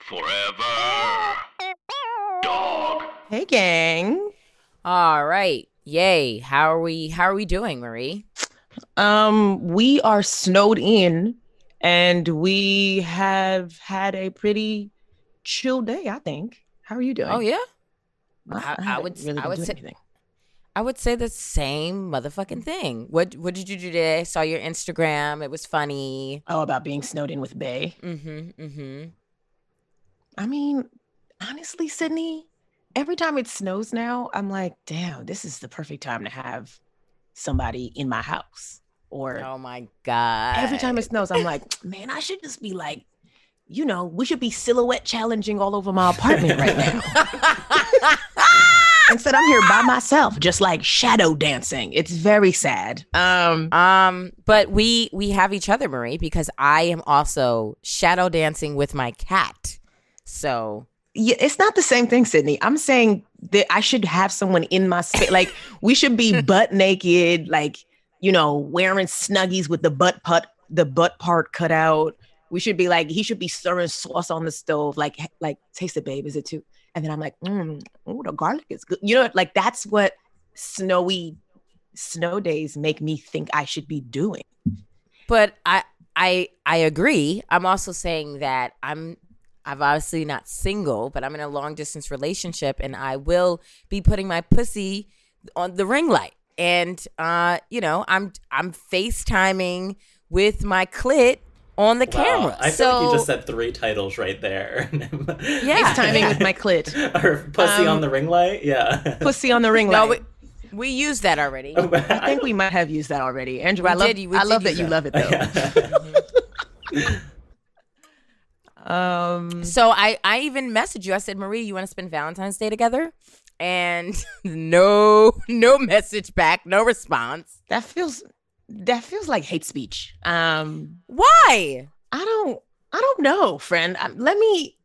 Forever. Dog. Hey, gang. All right. Yay. How are we how are we doing, Marie? Um, we are snowed in and we have had a pretty chill day, I think. How are you doing? Oh yeah. I, I- I would- really I would say- anything. I would say the same motherfucking thing. What what did you do today? I saw your Instagram. It was funny. Oh, about being snowed in with Bay. Mm-hmm. Mm-hmm. I mean, honestly, Sydnee, every time it snows now, I'm like, damn, this is the perfect time to have somebody in my house. Or Oh my God. every time it snows, I'm like, man, I should just be like, you know, we should be silhouette challenging all over my apartment right now. Instead, I'm here by myself, just like shadow dancing. It's very sad. Um, Um, but we we have each other, Marie, because I am also shadow dancing with my cat. So yeah, it's not the same thing, Sydnee. I'm saying that I should have someone in my space. Like we should be butt naked, like you know, wearing snuggies with the butt put the butt part cut out. We should be like he should be stirring sauce on the stove, like like taste it, babe. Is it too? And then I'm like, mm, oh, the garlic is good. You know, like that's what snowy snow days make me think I should be doing. but I I I agree. I'm also saying that I'm I've obviously not single, but I'm in a long distance relationship and I will be putting my pussy on the ring light. And uh, you know, I'm I'm FaceTiming with my clit on the Wow, camera. I feel so like you just said three titles right there. Yeah. Timing with my clit, or pussy Um, on the ring light. Yeah. pussy on the ring no, light. we, we used that already. I think we might have used that already. Andrew, We I love, did- we I love that use you that. love it though. Um, So I I even messaged you. I said, Marie, you want to spend Valentine's Day together? And no no message back, no response. that feels that feels like hate speech. Um, Why? I don't I don't know, friend. Um, let me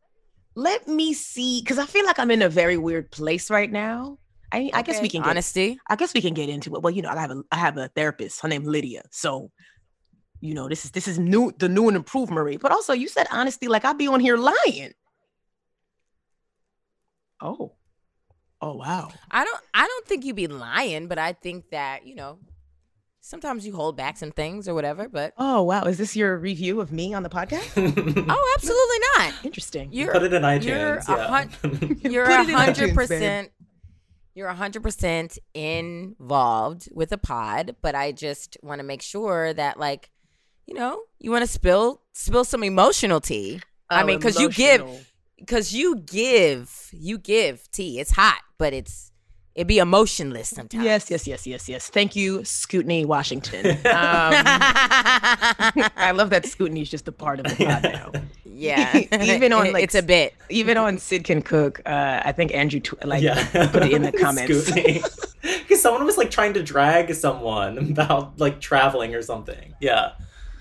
let me see because I feel like I'm in a very weird place right now. I, I guess we can get, honesty. I guess we can get into it. Well, you know, I have a I have a therapist. Her name Lydia. So, you know, this is this is new the new and improved Marie. But also, you said honesty, like I'd be on here lying. Oh, oh wow. I don't I don't think you'd be lying, but I think that, you know, sometimes you hold back some things or whatever, but Oh wow. Is this your review of me on the podcast? oh, absolutely not. Interesting. You're Put it in you're iTunes. a yeah. hun- you're a hundred percent you're a hundred percent involved with a pod, but I just want to make sure that like, you know, you want to spill spill some emotional tea. I Oh, mean, because you give because you give you give tea. It's hot, but it's it be emotionless sometimes. Yes, yes, yes, yes, yes. Thank you, Scootney Washington. Um, I love that Scootney is just a part of the pod now. yeah, Even on, like, it's a bit. Even on Syd Can Cook, uh, I think Andrew tw- like yeah. put it in the comments. Because someone was like trying to drag someone about like traveling or something. Yeah.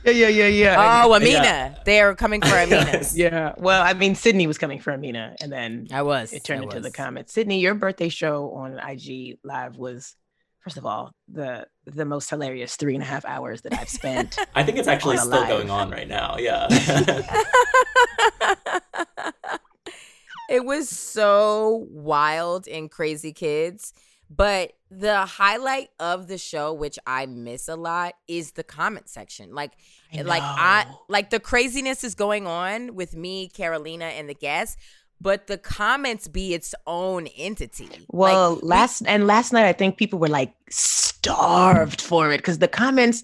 Yeah, yeah, yeah, yeah. Oh, Amina, Yeah. they're coming for Amina. Yeah. Well, I mean, Sydnee was coming for Amina, and then I was. it turned I into the was. comments. Sydnee, your birthday show on IG Live was, first of all, the the most hilarious three and a half hours that I've spent. I think it's actually still live. going on right now. Yeah. it was so wild and crazy kids. But the highlight of the show, which I miss a lot, is the comment section. Like, I like I like the craziness is going on with me, Carolina, and the guests, but the comments be its own entity. Well, Like, last and last night, I think people were like starved for it because the comments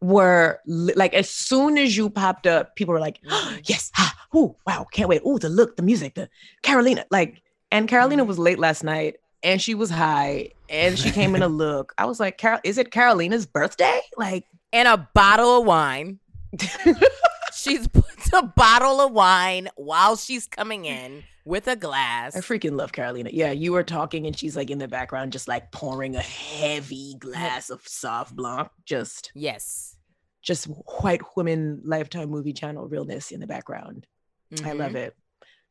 were li- like as soon as you popped up, people were like, Mhm. "Yes, ah, oh wow, can't wait! Oh, the look, the music, the Carolina." Like, and Carolina Mhm. was late last night, and she was high, and she came in a look. I was like, "Carol, is it Carolina's birthday?" Like, and a bottle of wine. she's put a bottle of wine while she's coming in with a glass. I freaking love Carolina. Yeah, you were talking and she's like in the background, just like pouring a heavy glass of sauv blanc. Just, yes. just white women lifetime movie channel realness in the background. I love Mhm. it.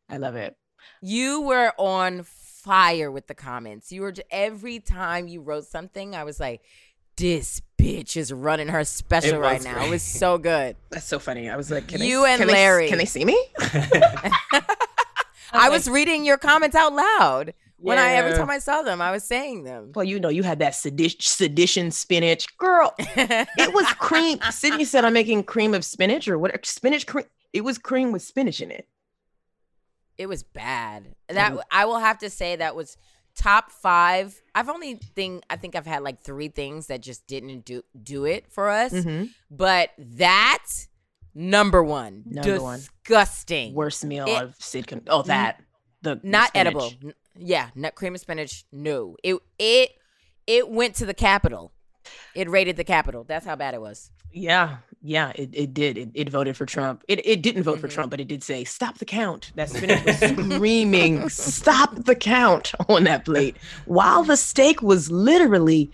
I love it. You were on fire with the comments. You were every time you wrote something, I was like, "This bitch is running her special right was now." It was so good. That's so funny. I was like, can You they, and can they- Larry. can they see me? I was reading your comments out loud when I every time I saw them, I was saying them. Well, you know, you had that sedition, sedition spinach, girl. It was cream. Sydnee said, "I'm making cream of spinach or what? Spinach cream. It was cream with spinach in it. It was bad. That Mhm. I will have to say that was top five. I've only thing I think I've had like three things that just didn't do do it for us. Mm-hmm. But that number one, Number one. disgusting, Worst meal It- I've seen. Oh, that the the not spinach. edible. Yeah, nut cream and spinach. No, it it it went to the Capitol. It rated the Capitol. That's how bad it was. Yeah, yeah, it, it did. It, it voted for Trump. It it didn't vote for Mhm. Trump, but it did say stop the count. That spinach was screaming, stop the count on that plate, while the steak was literally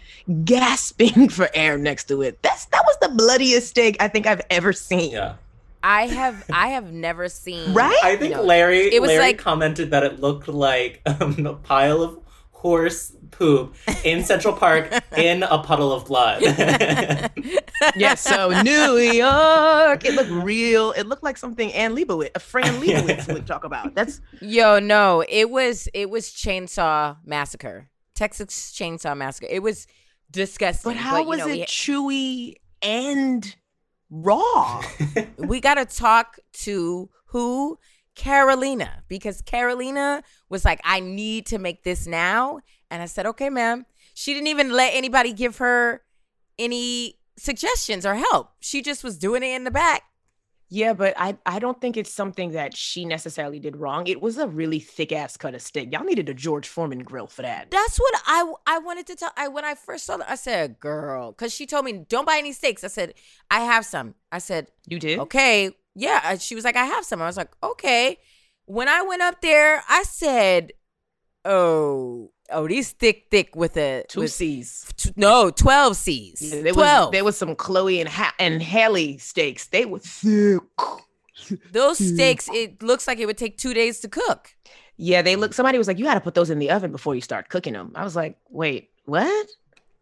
gasping for air next to it. That's that was the bloodiest steak I think I've ever seen. yeah. I have I have never seen Right? I think No. Larry It was Larry like- commented that it looked like um, a pile of horse poop in Central Park in a puddle of blood. Yeah, so New York, it looked real. It looked like something Anne Leibovitz, a Fran Yeah. Leibovitz would talk about. That's Yo, no, it was it was Chainsaw Massacre, Texas Chainsaw Massacre. It was disgusting. but how you was know, it chewy and raw? We, we got to talk to who Carolina because Carolina was like, I need to make this now, and I said, okay, ma'am. She didn't even let anybody give her any suggestions or help. She just was doing it in the back. Yeah, but I I don't think it's something that she necessarily did wrong. It was a really thick ass cut of steak. Y'all needed a George Foreman grill for that. That's what I I wanted to tell. I when I first saw that, I said, "Girl," because she told me, "Don't buy any steaks." I said, "I have some." I said, You did? "Okay, yeah." She was like, "I have some." I was like, "Okay." When I went up there, I said, "Oh, oh, these thick, thick with a Two with, C's. t- no twelve C's, Yeah, there twelve. was there was some Chloe and ha- and Haley steaks. They were thick. Those steaks, it looks like it would take two days to cook. Yeah, they look. Somebody was like, "You got to put those in the oven before you start cooking them." I was like, "Wait, what?"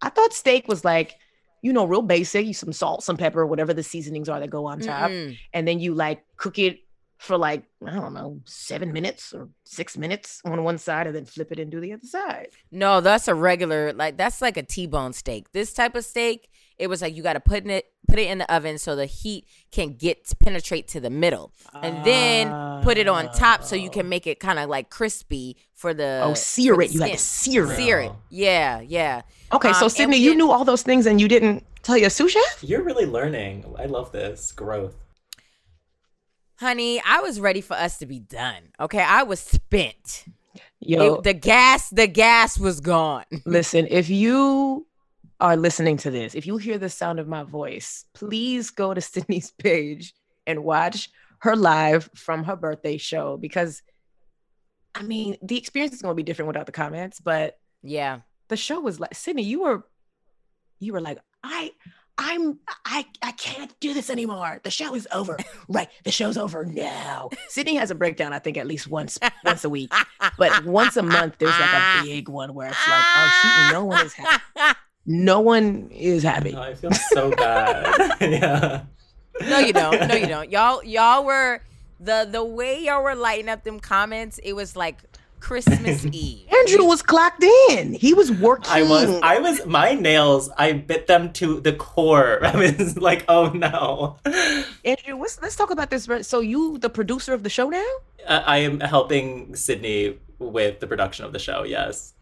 I thought steak was like, you know, real basic. You some salt, some pepper, whatever the seasonings are that go on top, Mm-mm. and then you like cook it for like I don't know, seven minutes or six minutes on one side, and then flip it and do the other side. No, that's a regular like that's like a T-bone steak. This type of steak, it was like you got to put in it put it in the oven so the heat can get to penetrate to the middle. And then put it on top so you can make it kind of like crispy for the oh, sear it. You got to sear it. sear it. Yeah, yeah. Okay, so Um, and Sydnee, you did- knew all those things and you didn't tell your sous chef? You're really learning. I love this growth. Honey, I was ready for us to be done. Okay, I was spent. Yo, It- the gas, the gas was gone. listen, if you are listening to this, if you hear the sound of my voice, please go to Sydnee's page and watch her live from her birthday show because I mean, the experience is going to be different without the comments, but Yeah. the show was like Sydnee, you were you were like, I I'm I I can't do this anymore. The show is over. right. The show's over now. Sydnee has a breakdown, I think, at least once once a week. But once a month there's like a big one where it's like, oh shoot, no one is happy. No one is happy. Oh, I feel so bad. yeah. No, you don't. No, you don't. Y'all, y'all were the the way y'all were lighting up them comments. It was like Christmas Eve. Andrew was clocked in. He was working. I was, I was, my nails, I bit them to the core. I was like, oh no. Andrew, let's, let's talk about this. So you the producer of the show now? Uh, I am helping Sydnee with the production of the show, yes.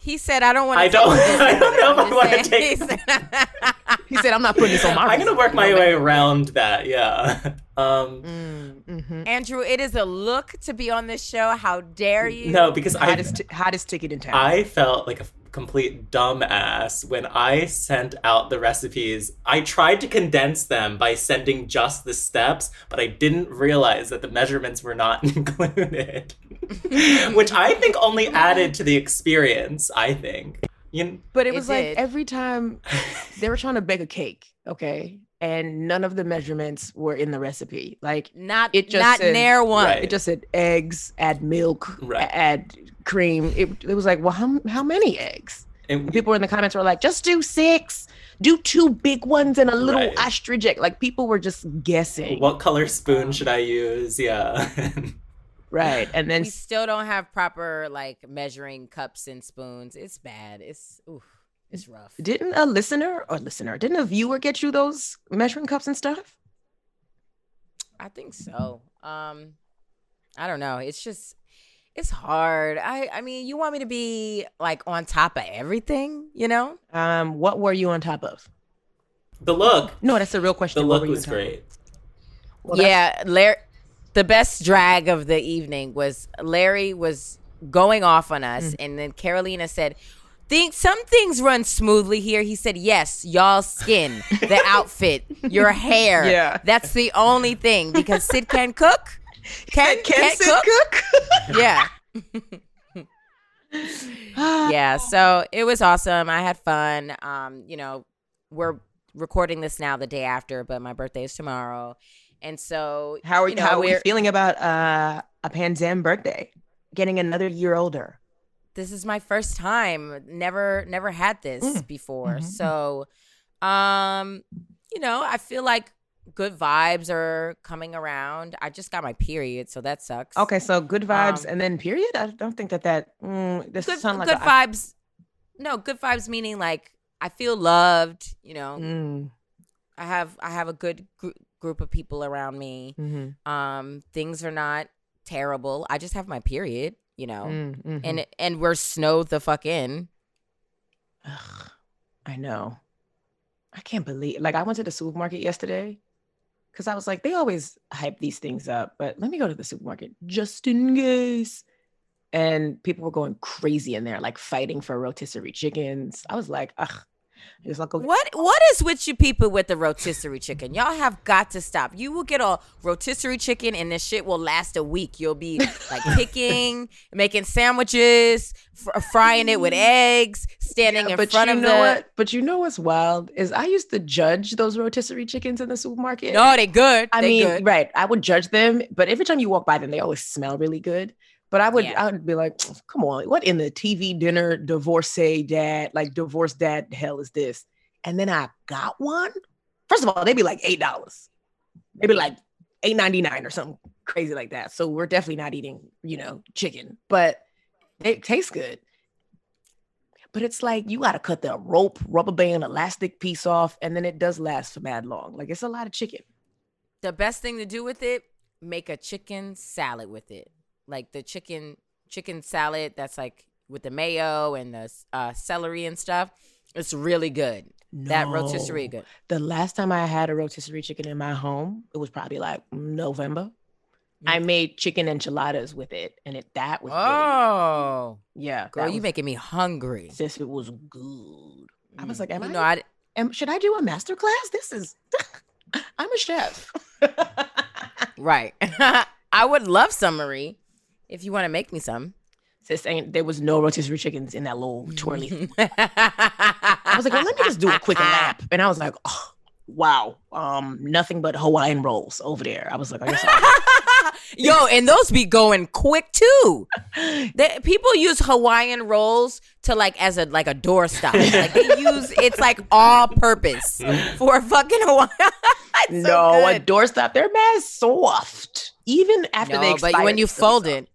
He said, "I don't want." To." I don't- I don't know if I wanna wanna take- He said, I'm not putting this on my I'm gonna work my way around that, yeah. Um, Mm, mhm. Andrew, it is a look to be on this show. How dare you? no, because I, Hottest, t- hottest ticket in town. I felt like a complete dumbass when I sent out the recipes. I tried to condense them by sending just the steps, but I didn't realize that the measurements were not included. Which I think only added to the experience, I think. You, But it It was like did. every time they were trying to bake a cake, okay, and none of the measurements were in the recipe. Like Not It just not said- near one. Right. it just said eggs, add milk, Right. add cream. It, it was like, well, how how many eggs? and And people in the comments were like, just do six, do two big ones and a little Right. ostrich egg. Like people were just guessing, what color spoon should I use? Yeah. right? And then we still don't have proper like measuring cups and spoons. It's bad. It's oof, it's rough. didn't a listener or listener didn't a viewer get you those measuring cups and stuff? I think so. Um, I don't know. It's just it's hard. I I mean, you want me to be like on top of everything, you know? Um, what were you on top of? the look. No, that's a real question. The What look was on top of? great. Well, yeah, Larry. The best drag of the evening was Larry was going off on us, and then Carolina said. Think some things run smoothly here. He said, "Yes, y'all's skin, the outfit, your hair. Yeah. that's the only thing because Syd can cook. Can Can cook. cook? Yeah, yeah. So it was awesome. I had fun. Um, you know, we're recording this now the day after, but my birthday is tomorrow, and so How are you know, how are you feeling about uh, a Panzam birthday? Getting another year older. this is my first time never never had this Mm. before Mhm. so um you know i feel like good vibes are coming around i just got my period so that sucks Okay, so good vibes Um, and then period. I don't think that that. Mm, this good, sound like good a- vibes no good vibes meaning like i feel loved you know Mm, i have i have a good gr- group of people around me mhm, um things are not terrible i just have my period you know mm, mhm. and and we're snowed the fuck in Ugh, I know. I can't believe. Like, I went to the supermarket yesterday because I was like, they always hype these things up, but let me go to the supermarket just in case. And people were going crazy in there, like fighting for rotisserie chickens. I was like, ugh. It's like, okay, What what is with you people with the rotisserie chicken? Y'all have got to stop. You will get a rotisserie chicken and this shit will last a week. You'll be like picking, making sandwiches, fr- frying it with eggs, standing in but front you of know the. what? But you know what's wild is I used to judge those rotisserie chickens in the supermarket. No, they good. I they mean, good. right? I would judge them, but every time you walk by them, they always smell really good. But I would, Yeah. I would be like, "Come on, what in the TV dinner divorcee dad, like divorce dad hell is this?" And then I got one. First of all, they'd be like eight dollars. They'd be like eight ninety nine or something crazy like that. So we're definitely not eating, you know, chicken, but it tastes good. But it's like you got to cut the rope, rubber band, elastic piece off, and then it does last for mad long. Like it's a lot of chicken. the best thing to do with it, make a chicken salad with it. Like the chicken chicken salad that's like with the mayo and the uh, celery and stuff. It's really good. That rotisserie good. The last time I had a rotisserie chicken in my home, it was probably like November. I made chicken enchiladas with it, and it that was really, Oh, yeah, girl, you was- making me hungry. sis. It was good. I was like, am you I? know, I am, should I do a master class? This is. I'm a chef. right. I would love some, Marie, if you want to make me some. Sis ain't there was no rotisserie chickens in that little twirly. I was like, well, let me just do a quick lap, and I was like, oh, wow, um, nothing but Hawaiian rolls over there. I was like, I Yo, and those be going quick too. They, people use Hawaiian rolls to like as a like a doorstop. Like they use it's like all purpose for fucking Hawaiian. It's so no, a doorstop. They're mad soft, even after they expire. but when you fold it,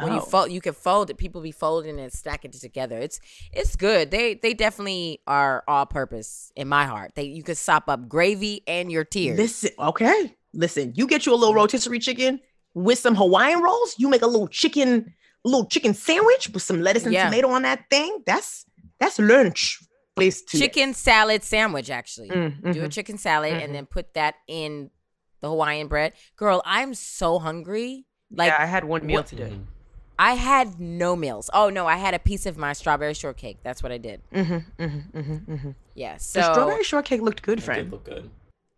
when you Oh. fold, you can fold it. People be folding and stacking it together. It's it's good. They they definitely are all purpose in my heart. They you could sop up gravy and your tears. Listen, okay. Listen, you get you a little rotisserie chicken with some Hawaiian rolls. You make a little chicken, a little chicken sandwich with some lettuce and Yeah. tomato on that thing. That's that's lunch. Place to chicken salad sandwich actually. Mm, Do a mhm. chicken salad Mhm. and then put that in the Hawaiian bread. Girl, I'm so hungry. Like yeah, I had one meal what- today. Mhm. I had no meals. Oh no, I had a piece of my strawberry shortcake. That's what I did. Mm-hmm, mm-hmm, mm-hmm, mm-hmm. Yeah. So the strawberry shortcake looked good, It did friend. look good.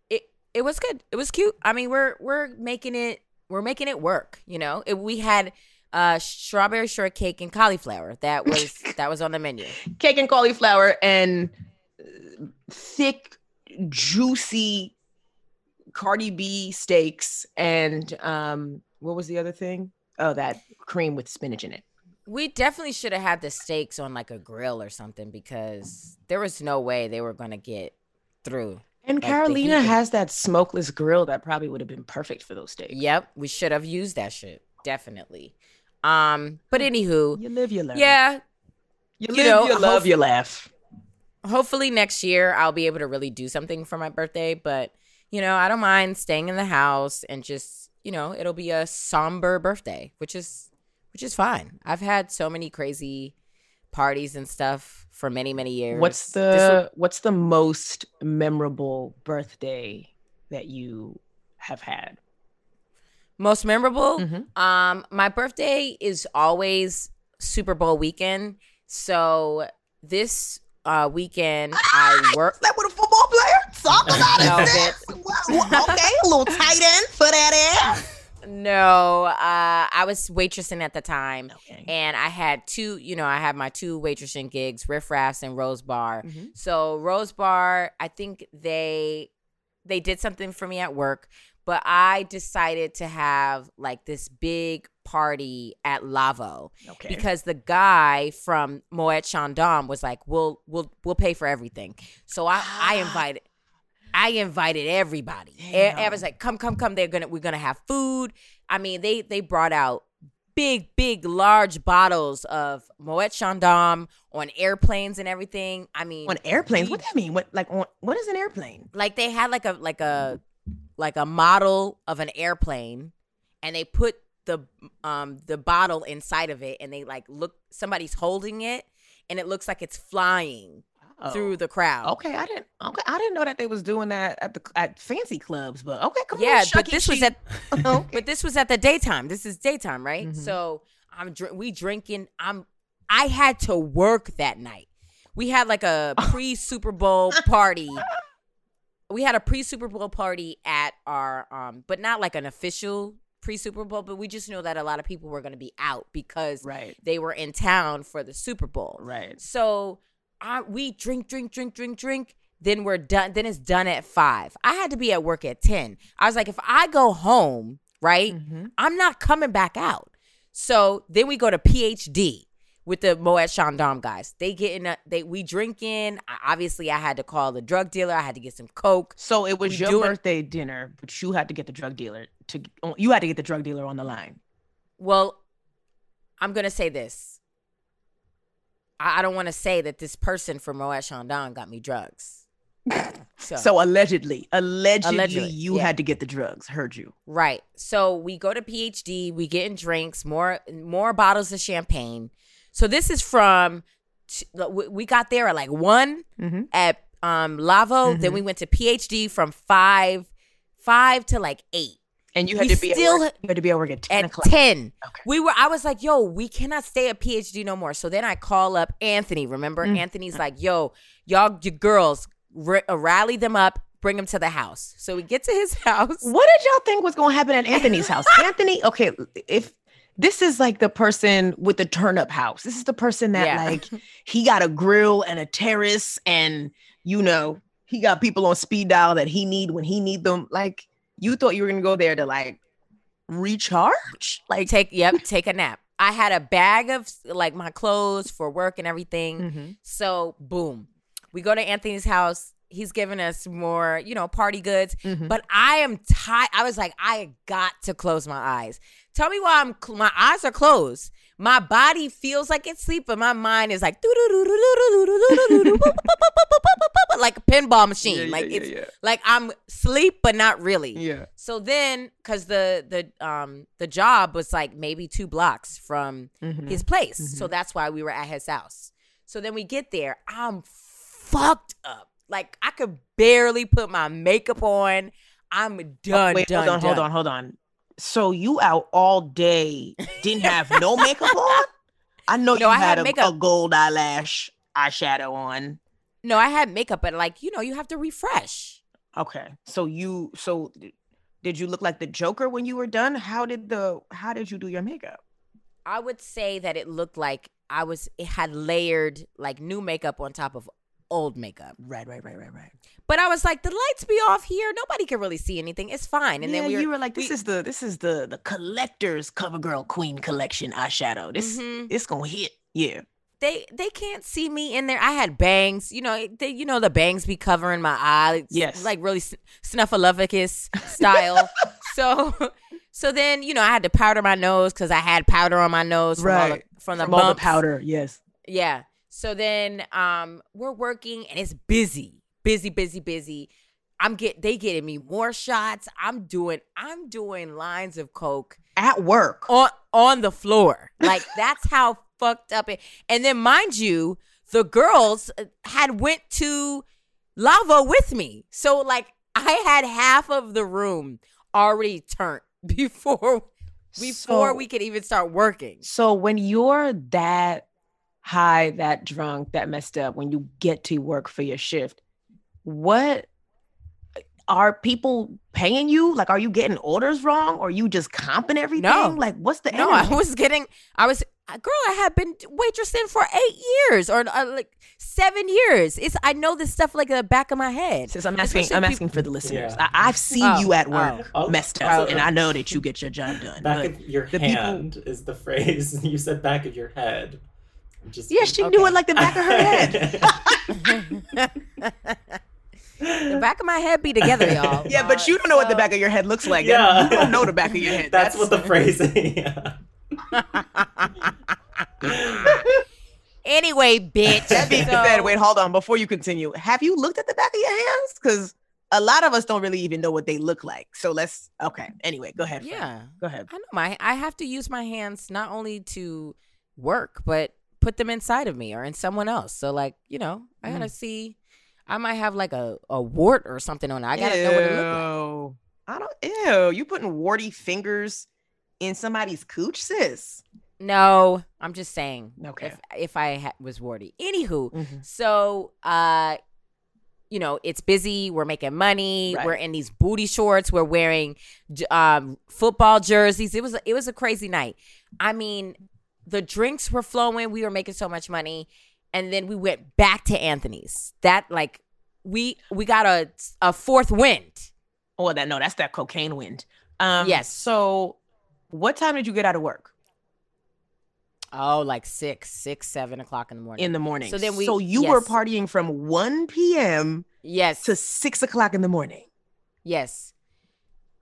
it it was good. It was cute. I mean, we're we're making it we're making it work. You know, it, we had uh strawberry shortcake and cauliflower. That was that was on the menu. Cake and cauliflower and thick, juicy Cardi B steaks and um, what was the other thing? Oh, that cream with spinach in it. We definitely should have had the steaks on like a grill or something because there was no way they were gonna get through. And Like Carolina has that smokeless grill that probably would have been perfect for those steaks. Yep, we should have used that shit definitely. Um, but anywho, You live, you learn. yeah, you, you live, know, you love, you laugh. hopefully next year I'll be able to really do something for my birthday. But you know, I don't mind staying in the house and just you know, it'll be a somber birthday, which is which is fine. I've had so many crazy parties and stuff for many many years. What's the will- what's the most memorable birthday that you have had? most memorable? Mhm. Um, my birthday is always Super Bowl weekend. So this uh weekend I work. That with a football player? Talk about it. sis. Well, well, okay, a little tight end for that air. No, uh, I was waitressing at the time, Okay. and I had two. You know, I had my two waitressing gigs, Riff Raffs and Rose Bar. Mhm. So Rose Bar, I think they they did something for me at work, but I decided to have like this big party at Lavo Okay. because the guy from Moet Chandon was like, "We'll we'll we'll pay for everything." So I I invited I invited everybody. E- was like, "Come come come! They're gonna we're gonna have food." I mean, they they brought out big big large bottles of Moet Chandon on airplanes and everything. I mean, on airplanes? What that mean? What like on, what is an airplane? like they had like a like a like a model of an airplane and they put the um the bottle inside of it and they like look somebody's holding it and it looks like it's flying Oh. through the crowd. Okay, I didn't. Okay, I didn't know that they was doing that at the at fancy clubs. But okay, come yeah, on. but Chuck E. this was at okay. but this was at the daytime. This is daytime, right? Mhm. So I'm dr- we drinking. I'm I had to work that night. We had like a pre Super Bowl party. We had a pre Super Bowl party at our um, but not like an official pre Super Bowl, but we just know that a lot of people were going to be out because right, they were in town for the Super Bowl. right. So I we drink, drink, drink, drink, drink. Then we're done. Then it's done at five. I had to be at work at ten. I was like, if I go home, right, Mhm. I'm not coming back out. So then we go to PhD with the Moet Chandon guys. They get in. A, they we drinking. I, obviously, I had to call the drug dealer. I had to get some coke. So it was We your doing- birthday dinner, but you had to get the drug dealer to. You had to get the drug dealer on the line. Well, I'm gonna say this. I, I don't want to say that this person from Moet Chandon got me drugs. So, So allegedly, allegedly, Allegedly, you yeah. had to get the drugs. Heard you. right. So we go to PhD. We get in drinks, more more bottles of champagne. So this is from. We got there at like one Mm-hmm. at um Lavo. Then Mhm. we went to PhD from five five to like eight. And you had We to be still work, you had to be at work at ten at o'clock. 10 Okay. we were i was like yo we cannot stay at phd no more so then i call up anthony remember Mm. anthony's like yo y'all you girls r- uh, rally them up bring them to the house so we get to his house What did y'all think was going to happen at Anthony's house? Anthony, okay, if this is like the person with the turn up house, this is the person that Yeah. like he got a grill and a terrace, and you know he got people on speed dial that he need when he need them. Like you thought you were gonna go there to like recharge, like take yep take a nap i had a bag of like my clothes for work and everything Mhm. so boom we go to anthony's house he's giving us more you know party goods Mhm. but I am tired. I was like, I got to close my eyes. Tell me why I'm cl- my eyes are closed. My body feels like it's sleep, but my mind is like like a pinball machine. Yeah, yeah, like it's yeah. like I'm sleep, but not really. yeah. So then, because the the um the job was like maybe two blocks from Mhm. his place, Mm-hmm. so that's why we were at his house. So then we get there, I'm fucked up. Like I could barely put my makeup on. I'm done. Wait, done, hold on, hold on, hold on. so you out all day, didn't have no makeup on? I know No, you I had, had a, a gold eyelash eyeshadow on. No, I had makeup, but like you know, you have to refresh. Okay. So you so did you look like the Joker when you were done? How did the how did you do your makeup? I would say that it looked like I was it had layered like new makeup on top of old makeup. Right, right, right, right, right. But I was like, the lights be off here. Nobody can really see anything. It's fine. And yeah, then we were, you were like, this we- is the this is the the collector's CoverGirl Queen collection eyeshadow. This Mhm. it's gonna hit. Yeah. They they can't see me in there. I had bangs. You know, they you know the bangs be covering my eyes. Yes. like really sn- snuffleupagus style. so so then you know I had to powder my nose because I had powder on my nose from all the, Right. from the From all the powder. Yes. Yeah. So then um we're working and it's busy. Busy, busy, busy. I'm get they getting me more shots. I'm doing I'm doing lines of coke At work. on on the floor. Like that's how fucked up it. And then mind you, the girls uh, had went to Lavo with me. So like I had half of the room already turned before before So- we could even start working. So when you're that high, that drunk, that messed up, when you get to work for your shift, what are people paying you? Like, are you getting orders wrong, or you just comping everything? No. Like, what's the No, I was getting. I was uh, girl. I had been waitressing for eight years or uh, like seven years. It's I know this stuff like the back of my head. Since I'm asking, Especially I'm peop- asking for the listeners. Yeah. I, I've seen Oh, you at oh. work Oh, messed also- up, and I know that you get your job done. Back of your the people- hand is the phrase. You said back of your head. I'm Just yeah, she knew Okay. it like the back of her head. the back of my head be together, y'all. Yeah, but you don't know what the back of your head looks like. Yeah. you don't know the back of your head. That's, what the phrase is. Yeah. Anyway, bitch. That being so- said, wait, hold on. Before you continue, have you looked at the back of your hands? Because a lot of us don't really even know what they look like. So let's. Okay. Anyway, go ahead. Fran. Yeah, Go ahead. I know my. I have to use my hands not only to work, but put them inside of me or in someone else. So like, you know, I gotta mm. see. I might have like a, a wart or something on it. I gotta know what it look like. I don't. Ew. You putting warty fingers in somebody's cooch, sis? No, I'm just saying. Okay. If if I ha- was warty. Anywho, Mhm. so uh, you know, it's busy. We're making money. Right. We're in these booty shorts. We're wearing um football jerseys. It was it was a crazy night. I mean, the drinks were flowing. We were making so much money, and then we went back to Anthony's. That like we we got a a fourth wind. Oh, that no, that's that cocaine wind. Um, Yes. So, what time did you get out of work? Oh, like six, six, seven o'clock in the morning. In the morning. So then we- So you were partying from 1 p.m. yes, to six o'clock in the morning. Yes.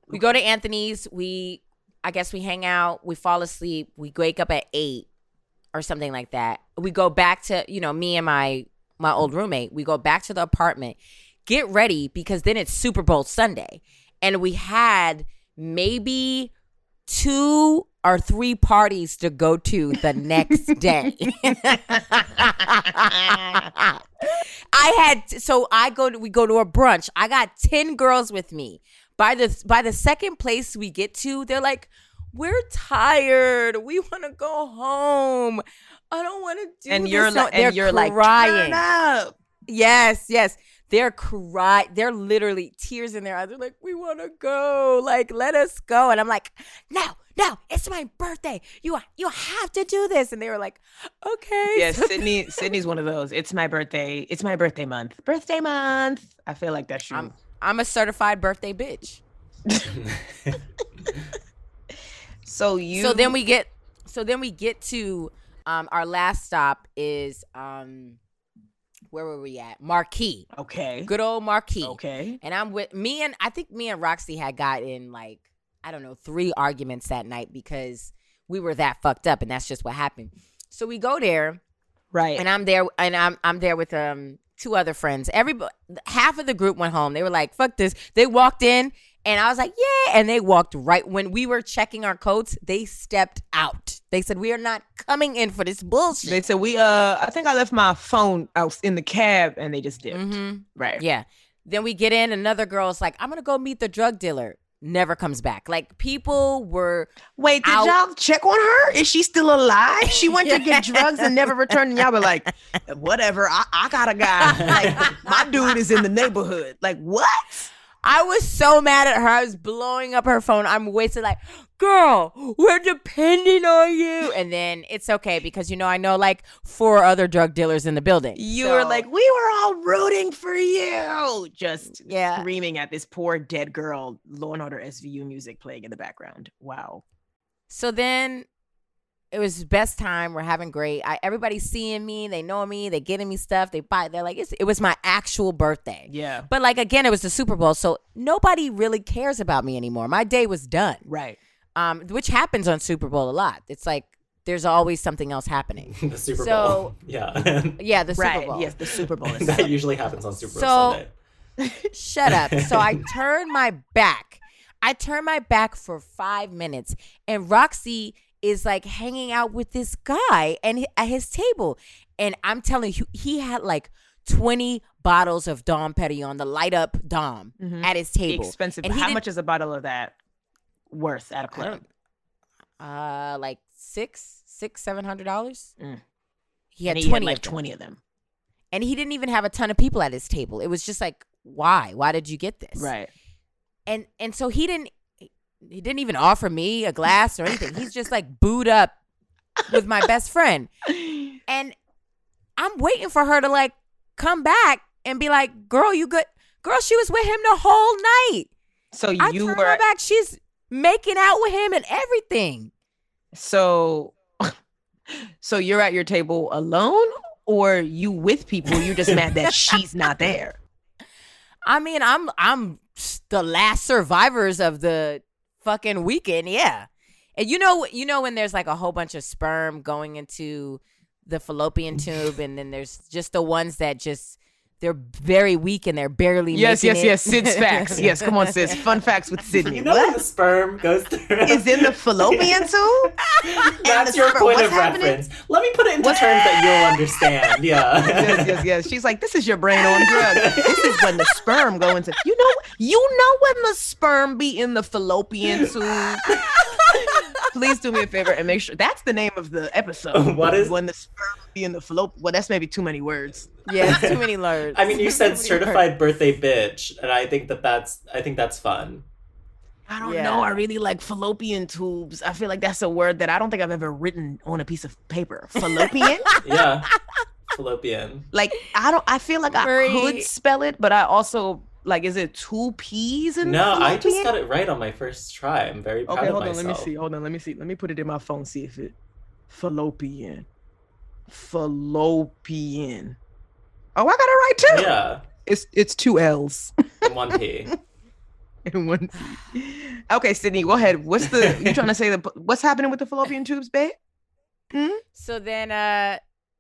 We go to Anthony's. We, I guess we hang out. We fall asleep. We wake up at eight or something like that. We go back to, you know, me and my my old roommate. We go back to the apartment, get ready because then it's Super Bowl Sunday, and we had maybe two or three parties to go to the next day. I had so I go to we go to a brunch. I got 10 girls with me. By the by the second place we get to, they're like, "We're tired. We want to go home. I don't want to do and this you're no-" like, they're and you're like, crying. up. Yes, yes. They're cry. They're literally tears in their eyes. They're like, "We want to go. Like, let us go." And I'm like, "No, no, it's my birthday. You you have to do this." And they were like, "Okay." Yes, So Sydnee. Sydnee's one of those. It's my birthday. It's my birthday month. Birthday month. I feel like that's true. I'm I'm a certified birthday bitch. so you. So then we get so then we get to um our last stop is um where were we at? Marquee. Okay. Good old Marquee. Okay. And I'm with me and I think me and Roxy had got in like I don't know, three arguments that night because we were that fucked up and that's just what happened. So we go there Right. and I'm there and I'm I'm there with um two other friends. Everybody half of the group went home. They were like, "Fuck this." They walked in and I was like, "Yeah." And they walked right when we were checking our coats, they stepped out. They said, "We are not coming in for this bullshit." they said we. Uh, I think I left my phone out in the cab, and they just dipped. Mhm. Right. Yeah. Then we get in. Another girl's like, I'm gonna go meet the drug dealer. never comes back. Like people were Wait, did Out. y'all check on her? Is she still alive? She went to get drugs and never returned. And y'all were like, whatever. I, I got a guy. Like my dude is in the neighborhood. Like what? I was so mad at her. I was blowing up her phone. I'm wasted like, girl, we're depending on you. And then it's okay because you know I know like four other drug dealers in the building. You So- were like, we were all rooting for you. Just Yeah. screaming at this poor dead girl. Law and Order SVU music playing in the background. Wow. So then it was best time. We're having great. I, everybody's seeing me. They know me. They getting me stuff. They buy. They're like, it's, it was my actual birthday. Yeah. But like again, it was the Super Bowl, so nobody really cares about me anymore. My day was done. Right. Um, which happens on Super Bowl a lot. It's like there's always something else happening. the Super So- Bowl. Yeah. Yeah, the Super right. Bowl. Yes, the Super Bowl is that usually happens on Super Bowl So- Sunday. Shut up. So I turned my back. I turned my back for five minutes, and Roxy is like hanging out with this guy and at his table, and I'm telling you, he had like 20 bottles of Dom Perignon, the light up Dom, Mhm. at his table. expensive. And How much is a bottle of that worth at a club? Uh, like six, six, seven hundred dollars. Mm. He had he twenty, like of twenty of them. and he didn't even have a ton of people at his table. It was just like, why? Why did you get this? Right. and and so he didn't he didn't even offer me a glass or anything. He's just like booed up with my best friend. And I'm waiting for her to like come back and be like, "Girl, you good? Girl, she was with him the whole night. So I you turned were my back. She's making out with him and everything. so so you're at your table alone or you with people you're just mad that she's not there I mean, I'm I'm the last survivors of the fucking weekend, yeah. And you know, you know when there's like a whole bunch of sperm going into the fallopian tube, and then there's just the ones that just they're very weak and they're barely. yes making yes it. yes syd's facts yes come on sis fun facts with sydnee You know what the sperm goes through. is in the fallopian tube That's your sperm- point what's of happening? reference. Let me put it into What- terms that you'll understand. Yeah. yes yes yes she's like this is your brain on drugs. this is when the sperm go into you know you know when the sperm be in the fallopian tube please do me a favor and make sure that's the name of the episode What is- when the sperm be in the fallopian well that's maybe too many words yeah, it's too many words. I mean, you said Too many certified birthday bitch, and I think that that's I think that's fun. I don't Yeah. know. I really like fallopian tubes. I feel like that's a word that I don't think I've ever written on a piece of paper. Fallopian? Yeah. Fallopian. like I don't I feel like I could spell it, but I also like is it two P's in No, I just got it right on my first try. I'm very proud Okay, of hold on, myself. let me see. Hold on, let me see. Let me put it in my phone, see if it fallopian. Fallopian. Oh, I got it right too. Yeah. It's it's two L's and One P. and one P. Okay, Sydnee, go ahead. What's the you trying to say the what's happening with the fallopian tubes, babe? So then, uh,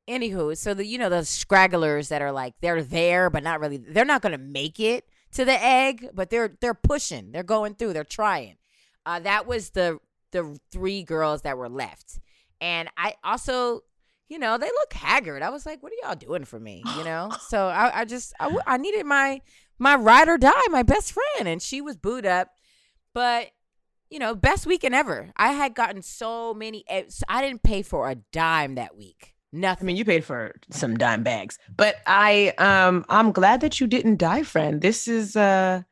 anywho, so the you know the scragglers that are like they're there but not really. They're not gonna make it to the egg, but they're they're pushing. They're going through. They're trying. Uh, that was the the three girls that were left, and I also. You know, they look haggard. I was like, "What are y'all doing for me?" You know, so I, I just, I needed my my ride or die, my best friend, and she was booed up. But you know, best weekend ever. I had gotten so many. eh, I didn't pay for a dime that week. I mean, you paid for some dime bags, but I um I'm glad that you didn't die, friend. This is uh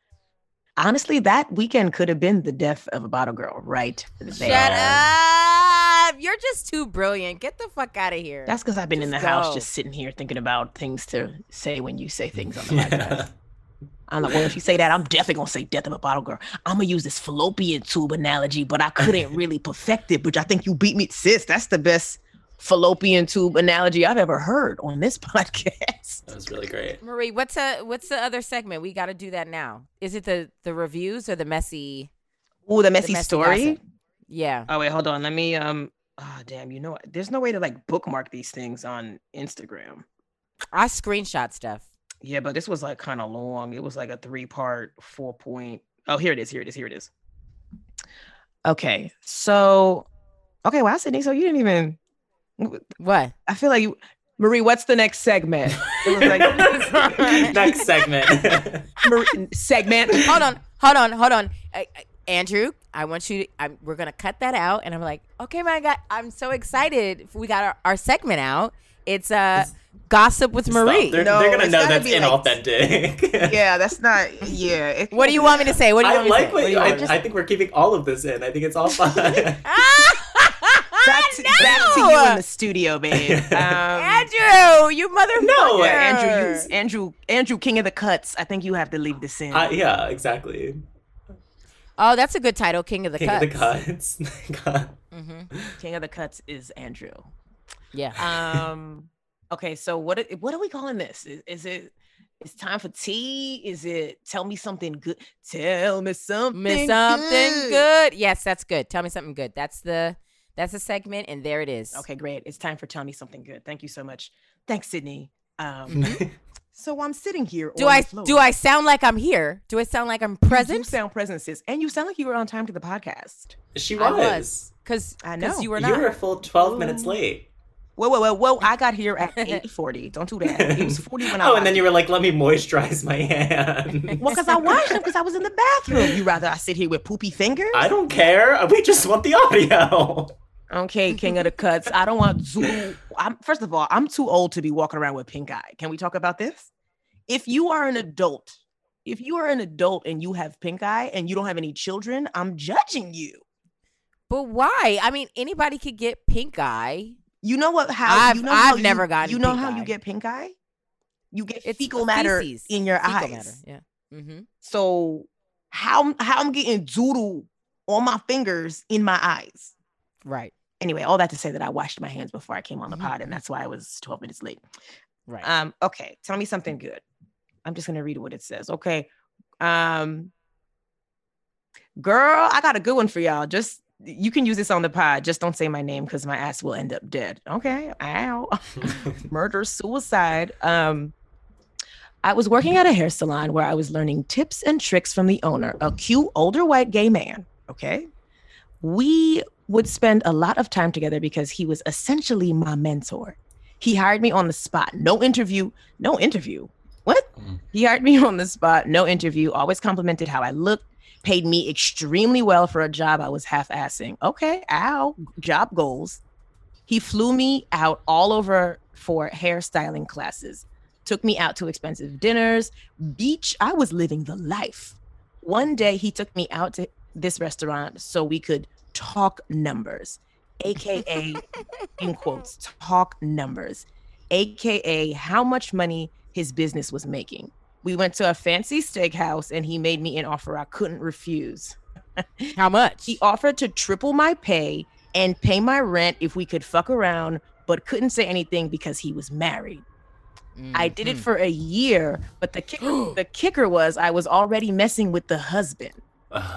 honestly that weekend could have been the death of a bottle girl, right? Shut up! You're just too brilliant. Get the fuck out of here. That's because I've been in the Just house just sitting here thinking about things to say when you say things on the podcast. Yeah. I'm like, well, if you say that, I'm definitely gonna say death of a bottle girl. I'm gonna use this fallopian tube analogy, but I couldn't really perfect it, which I think you beat me, sis. That's the best fallopian tube analogy I've ever heard on this podcast. That was really great. Marie, what's a what's the other segment? We got to do that now. Is it the the reviews or the messy? Ooh, the messy, messy story. gossip? Yeah. Oh wait, hold on. Let me um ah damn, you know what? There's no way to like bookmark these things on Instagram. I screenshot stuff. Yeah, but this was like kind of long. It was like a three-part, four point. Oh, here it is. Here it is. Here it is. Okay. So okay, wow, Sydnee. So you didn't even What? I feel like you Marie, what's the next segment? Like Next segment. Marie, segment. hold on, hold on, hold on. I, I, Andrew, I want you. To, I'm, we're gonna cut that out, and I'm like, okay, my God, I'm so excited. We got our, our segment out. It's uh, gossip with Stop. Marie. They're, No, they're gonna know that's be like- inauthentic. Yeah, that's not. Yeah. It, What do you want me to say? What do you I want me to like say? what do you, you I, want me to say? I think we're keeping all of this in. I think it's all fun. Back, to, back to you in the studio, babe. Um, Andrew, you motherfucker. No, Andrew, you, Andrew, Andrew, King of the Cuts. I think you have to leave this in. uh, yeah, exactly. Oh, that's a good title, King of the King Cuts. King of the cuts. God. King of the Cuts is Andrew. Yeah. Um. okay, so what? What are we calling this? Is, is it? It's time for tea. Is it? Tell me something good. Tell me something. Miss something good. Yes, that's good. Tell me something good. That's the that's a segment, and there it is. Okay, great. It's time for tell me something good. Thank you so much. Thanks, Sydnee. Um. so I'm sitting here. Do on I the floor. do I sound like I'm here? Do I sound like I'm present? You present? sound present, sis, and you sound like you were on time to the podcast. She I was. was because I know. you were not. You were a full 12 minutes late. Whoa, whoa, whoa, whoa! I got here at eight forty. Don't do that. It was forty when I. Oh, and then left. you were like, let me moisturize my hand. Well, because I washed them because I was in the bathroom. You rather I sit here with poopy fingers? I don't care. We just want the audio. Okay, king of the cuts. I don't want Zulu. I'm first of all, I'm too old to be walking around with pink eye. Can we talk about this? If you are an adult, if you are an adult and you have pink eye and you don't have any children, I'm judging you. but why? I mean, anybody could get pink eye. You know what? How I've- you know how I've you- never gotten You know how eye. you get pink eye? You get It's fecal matter feces. in your Fecal eyes. matter, Yeah. Mm-hmm. So how how I'm getting doodle on my fingers in my eyes. Right. Anyway, all that to say that I washed my hands before I came on the Mhm. pod, and that's why I was 12 minutes late. Right. Um, okay, tell me something good. I'm just gonna read what it says. Okay. Um girl, I got a good one for y'all. Just you can use this on the pod. Just don't say my name because my ass will end up dead. Okay. Ow. Murder, suicide. Um I was working at a hair salon where I was learning tips and tricks from the owner, a cute older white gay man. Okay. We would spend a lot of time together because he was essentially my mentor. He hired me on the spot, no interview, no interview. What? Mm. He hired me on the spot, no interview, always complimented how I looked, paid me extremely well for a job I was half assing. Okay, ow, job goals. He flew me out all over for hairstyling classes, took me out to expensive dinners, beach. I was living the life. One day he took me out to this restaurant so we could talk numbers, aka in quotes, talk numbers, aka how much money his business was making. We went to a fancy steakhouse and he made me an offer I couldn't refuse. How much? He offered to triple my pay and pay my rent if we could fuck around, but couldn't say anything because he was married. I did it Mhm. for a year, but the kicker, the kicker was I was already messing with the husband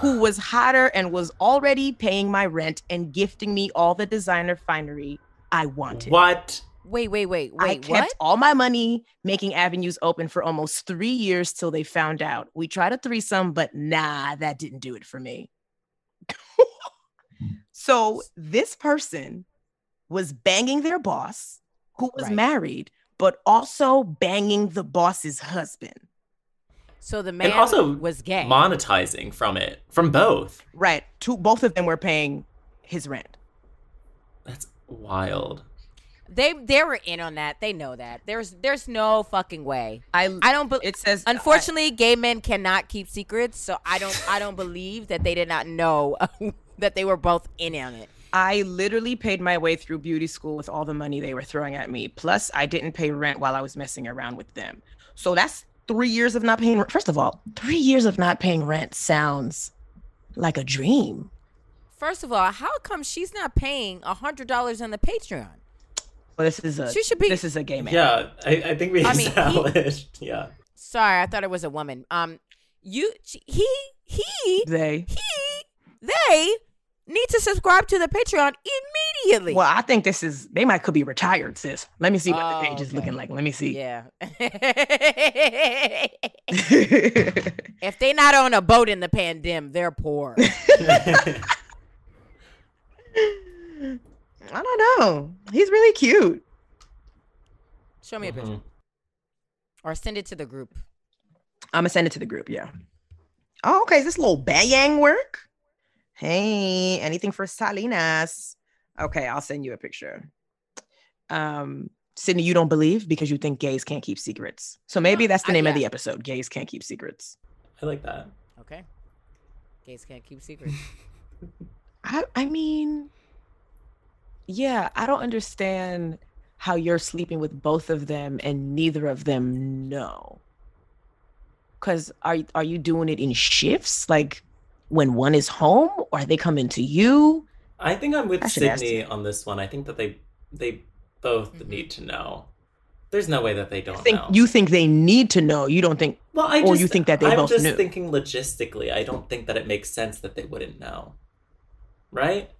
who was hotter and was already paying my rent and gifting me all the designer finery I wanted. what? Wait, wait, wait, wait. I kept What? all my money making avenues open for almost three years till they found out. We tried a threesome, but nah, that didn't do it for me. so this person was banging their boss, who was Right. married, but also banging the boss's husband. So the man and also was gay. monetizing from it, from both. Right. Two both of them were paying his rent. That's wild. they they were in on that. They know that. There's there's no fucking way. I I don't. Be- it says uh, Unfortunately, gay men cannot keep secrets, so I don't. I don't believe that they did not know that they were both in on it. I literally paid my way through beauty school with all the money they were throwing at me. Plus, I didn't pay rent while I was messing around with them. So that's three years of not paying. First of all, three years of not paying rent sounds like a dream. First of all, how come she's not paying a hundred dollars on the Patreon? Well, this is a She should be- this is a gay man. Yeah, I, I think we I mean, he- established. yeah. Sorry, I thought it was a woman. Um, you, she, he, he, They. he, they need to subscribe to the Patreon immediately. Well, I think this is they might could be retired, sis. Let me see what Oh, the page is okay. looking like. Let me see. yeah. if they not on a boat in the pandemic, they're poor. I don't know. He's really cute. Show me a picture. Mhm. Or send it to the group. I'm gonna send it to the group. Yeah. Oh, okay. Is this little bang work? Hey, anything for Salinas? Okay, I'll send you a picture. Um, Sydnee, you don't believe because you think gays can't keep secrets. So maybe No, that's the I- name of the episode. Gays can't keep secrets. I like that. Okay. Gays can't keep secrets. I I mean, yeah, I don't understand how you're sleeping with both of them and neither of them know. Cause are are you doing it in shifts? Like when one is home, or are they coming to you? I think I'm with I Sydnee on this one. I think that they they both Mhm. need to know. There's no way that they don't I think know. you think they need to know. You don't think well, I or just, you think that they I'm both just knew. thinking logistically. I don't think that it makes sense that they wouldn't know. Right?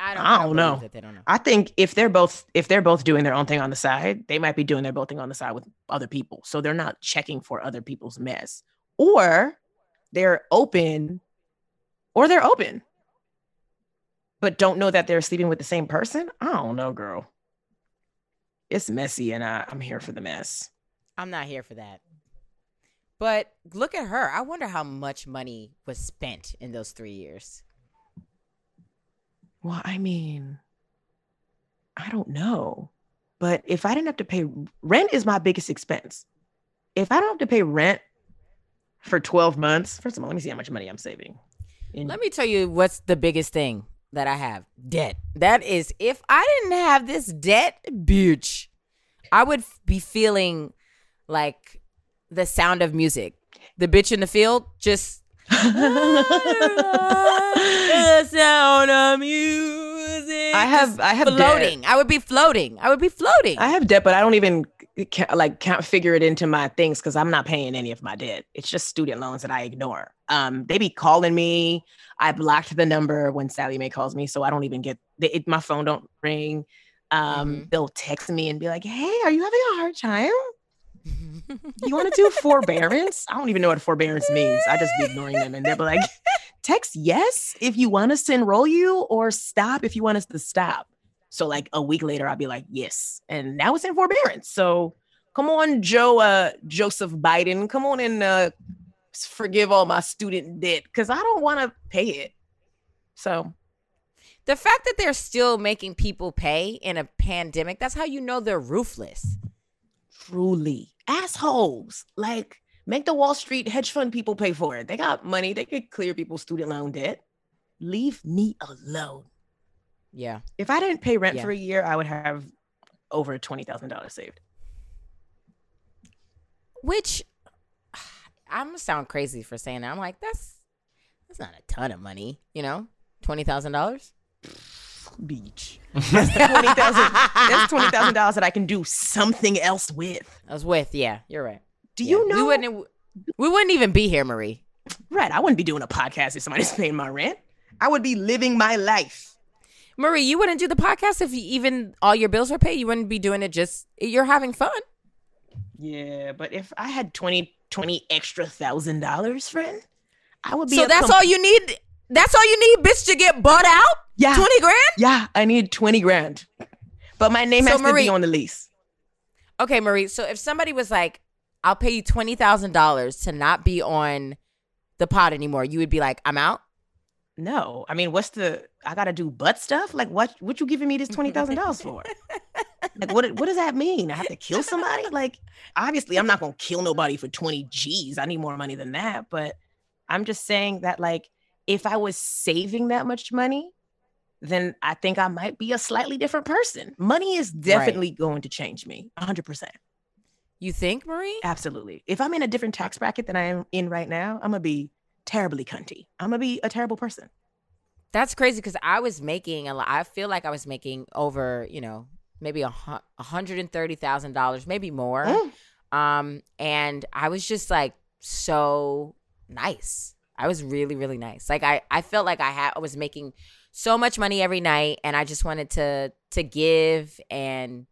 I don't, I don't believe know. That they don't know. I think if they're both if they're both doing their own thing on the side, they might be doing their both thing on the side with other people. So they're not checking for other people's mess. Or they're open or they're open. But don't know that they're sleeping with the same person? I don't know, girl. It's messy and I, I'm here for the mess. I'm not here for that. But look at her. I wonder how much money was spent in those three years. Well, I mean, I don't know. But if I didn't have to pay rent is my biggest expense. If I don't have to pay rent for 12 months, first of all, let me see how much money I'm saving. In- Let me tell you what's the biggest thing that I have debt. That is, if I didn't have this debt, bitch, I would be feeling like the sound of music. The bitch in the field just. the sound of music. I have- I have debt. floating. I would be floating. I would be floating. I have debt, but I don't even ca- like can't figure it into my things because I'm not paying any of my debt. It's just student loans that I ignore. Um, they be calling me. I blocked the number when Sallie Mae calls me, so I don't even get they, it, my phone don't ring. Um, Mhm. they'll text me and be like, "Hey, are you having a hard time? You want to do forbearance? I don't even know what forbearance means. I just be ignoring them, and they'll be like, "Text yes if you want us to enroll you, or stop if you want us to stop." So like a week later, I'll be like, "Yes," and now it's in forbearance. So come on, Joe, uh, Joseph Biden, come on and uh, forgive all my student debt because I don't want to pay it. So the fact that they're still making people pay in a pandemic, that's how you know they're ruthless. truly assholes. Like, make the Wall Street hedge fund people pay for it. They got money. They could clear people's student loan debt. Leave me alone. Yeah. If I didn't pay rent Yeah. for a year, I would have over twenty thousand dollars saved. Which I'm gonna sound crazy for saying that. I'm like, that's that's not a ton of money, you know? Twenty thousand dollars? Beach. That's twenty thousand. that's twenty thousand dollars that I can do something else with. I was with, yeah, you're right. Do Yeah. you know? we wouldn't we wouldn't even be here, Marie. right. I wouldn't be doing a podcast if somebody's paying my rent. I would be living my life. Marie, you wouldn't do the podcast if you, even all your bills were paid. You wouldn't be doing it just you're having fun. Yeah, but if I had 20, 20 extra thousand dollars, friend, I would be. So that's com- all you need. That's all you need, bitch, to get bought out? Yeah. 20 grand? Yeah, I need 20 grand. But my name So, has to Marie- be on the lease. Okay, Marie. So if somebody was like, I'll pay you twenty thousand dollars to not be on the pod anymore, you would be like, I'm out? No. I mean, what's the I gotta do butt stuff? Like what what you giving me this twenty thousand dollars for? like what what does that mean? I have to kill somebody? Like obviously I'm not gonna kill nobody for 20 G's. I need more money than that. But I'm just saying that like if I was saving that much money, then I think I might be a slightly different person. Money is definitely going to change me 100%. You think, Marie? Absolutely. If I'm in a different tax bracket than I am in right now, I'm gonna be terribly cunty. I'm gonna be a terrible person. That's crazy because I was making a lot. I feel like I was making over, you know, maybe a hundred and thirty thousand dollars, maybe more. Mm. Um, and I was just like so nice. I was really, really nice. Like I, I felt like I had, I was making so much money every night, and I just wanted to to give and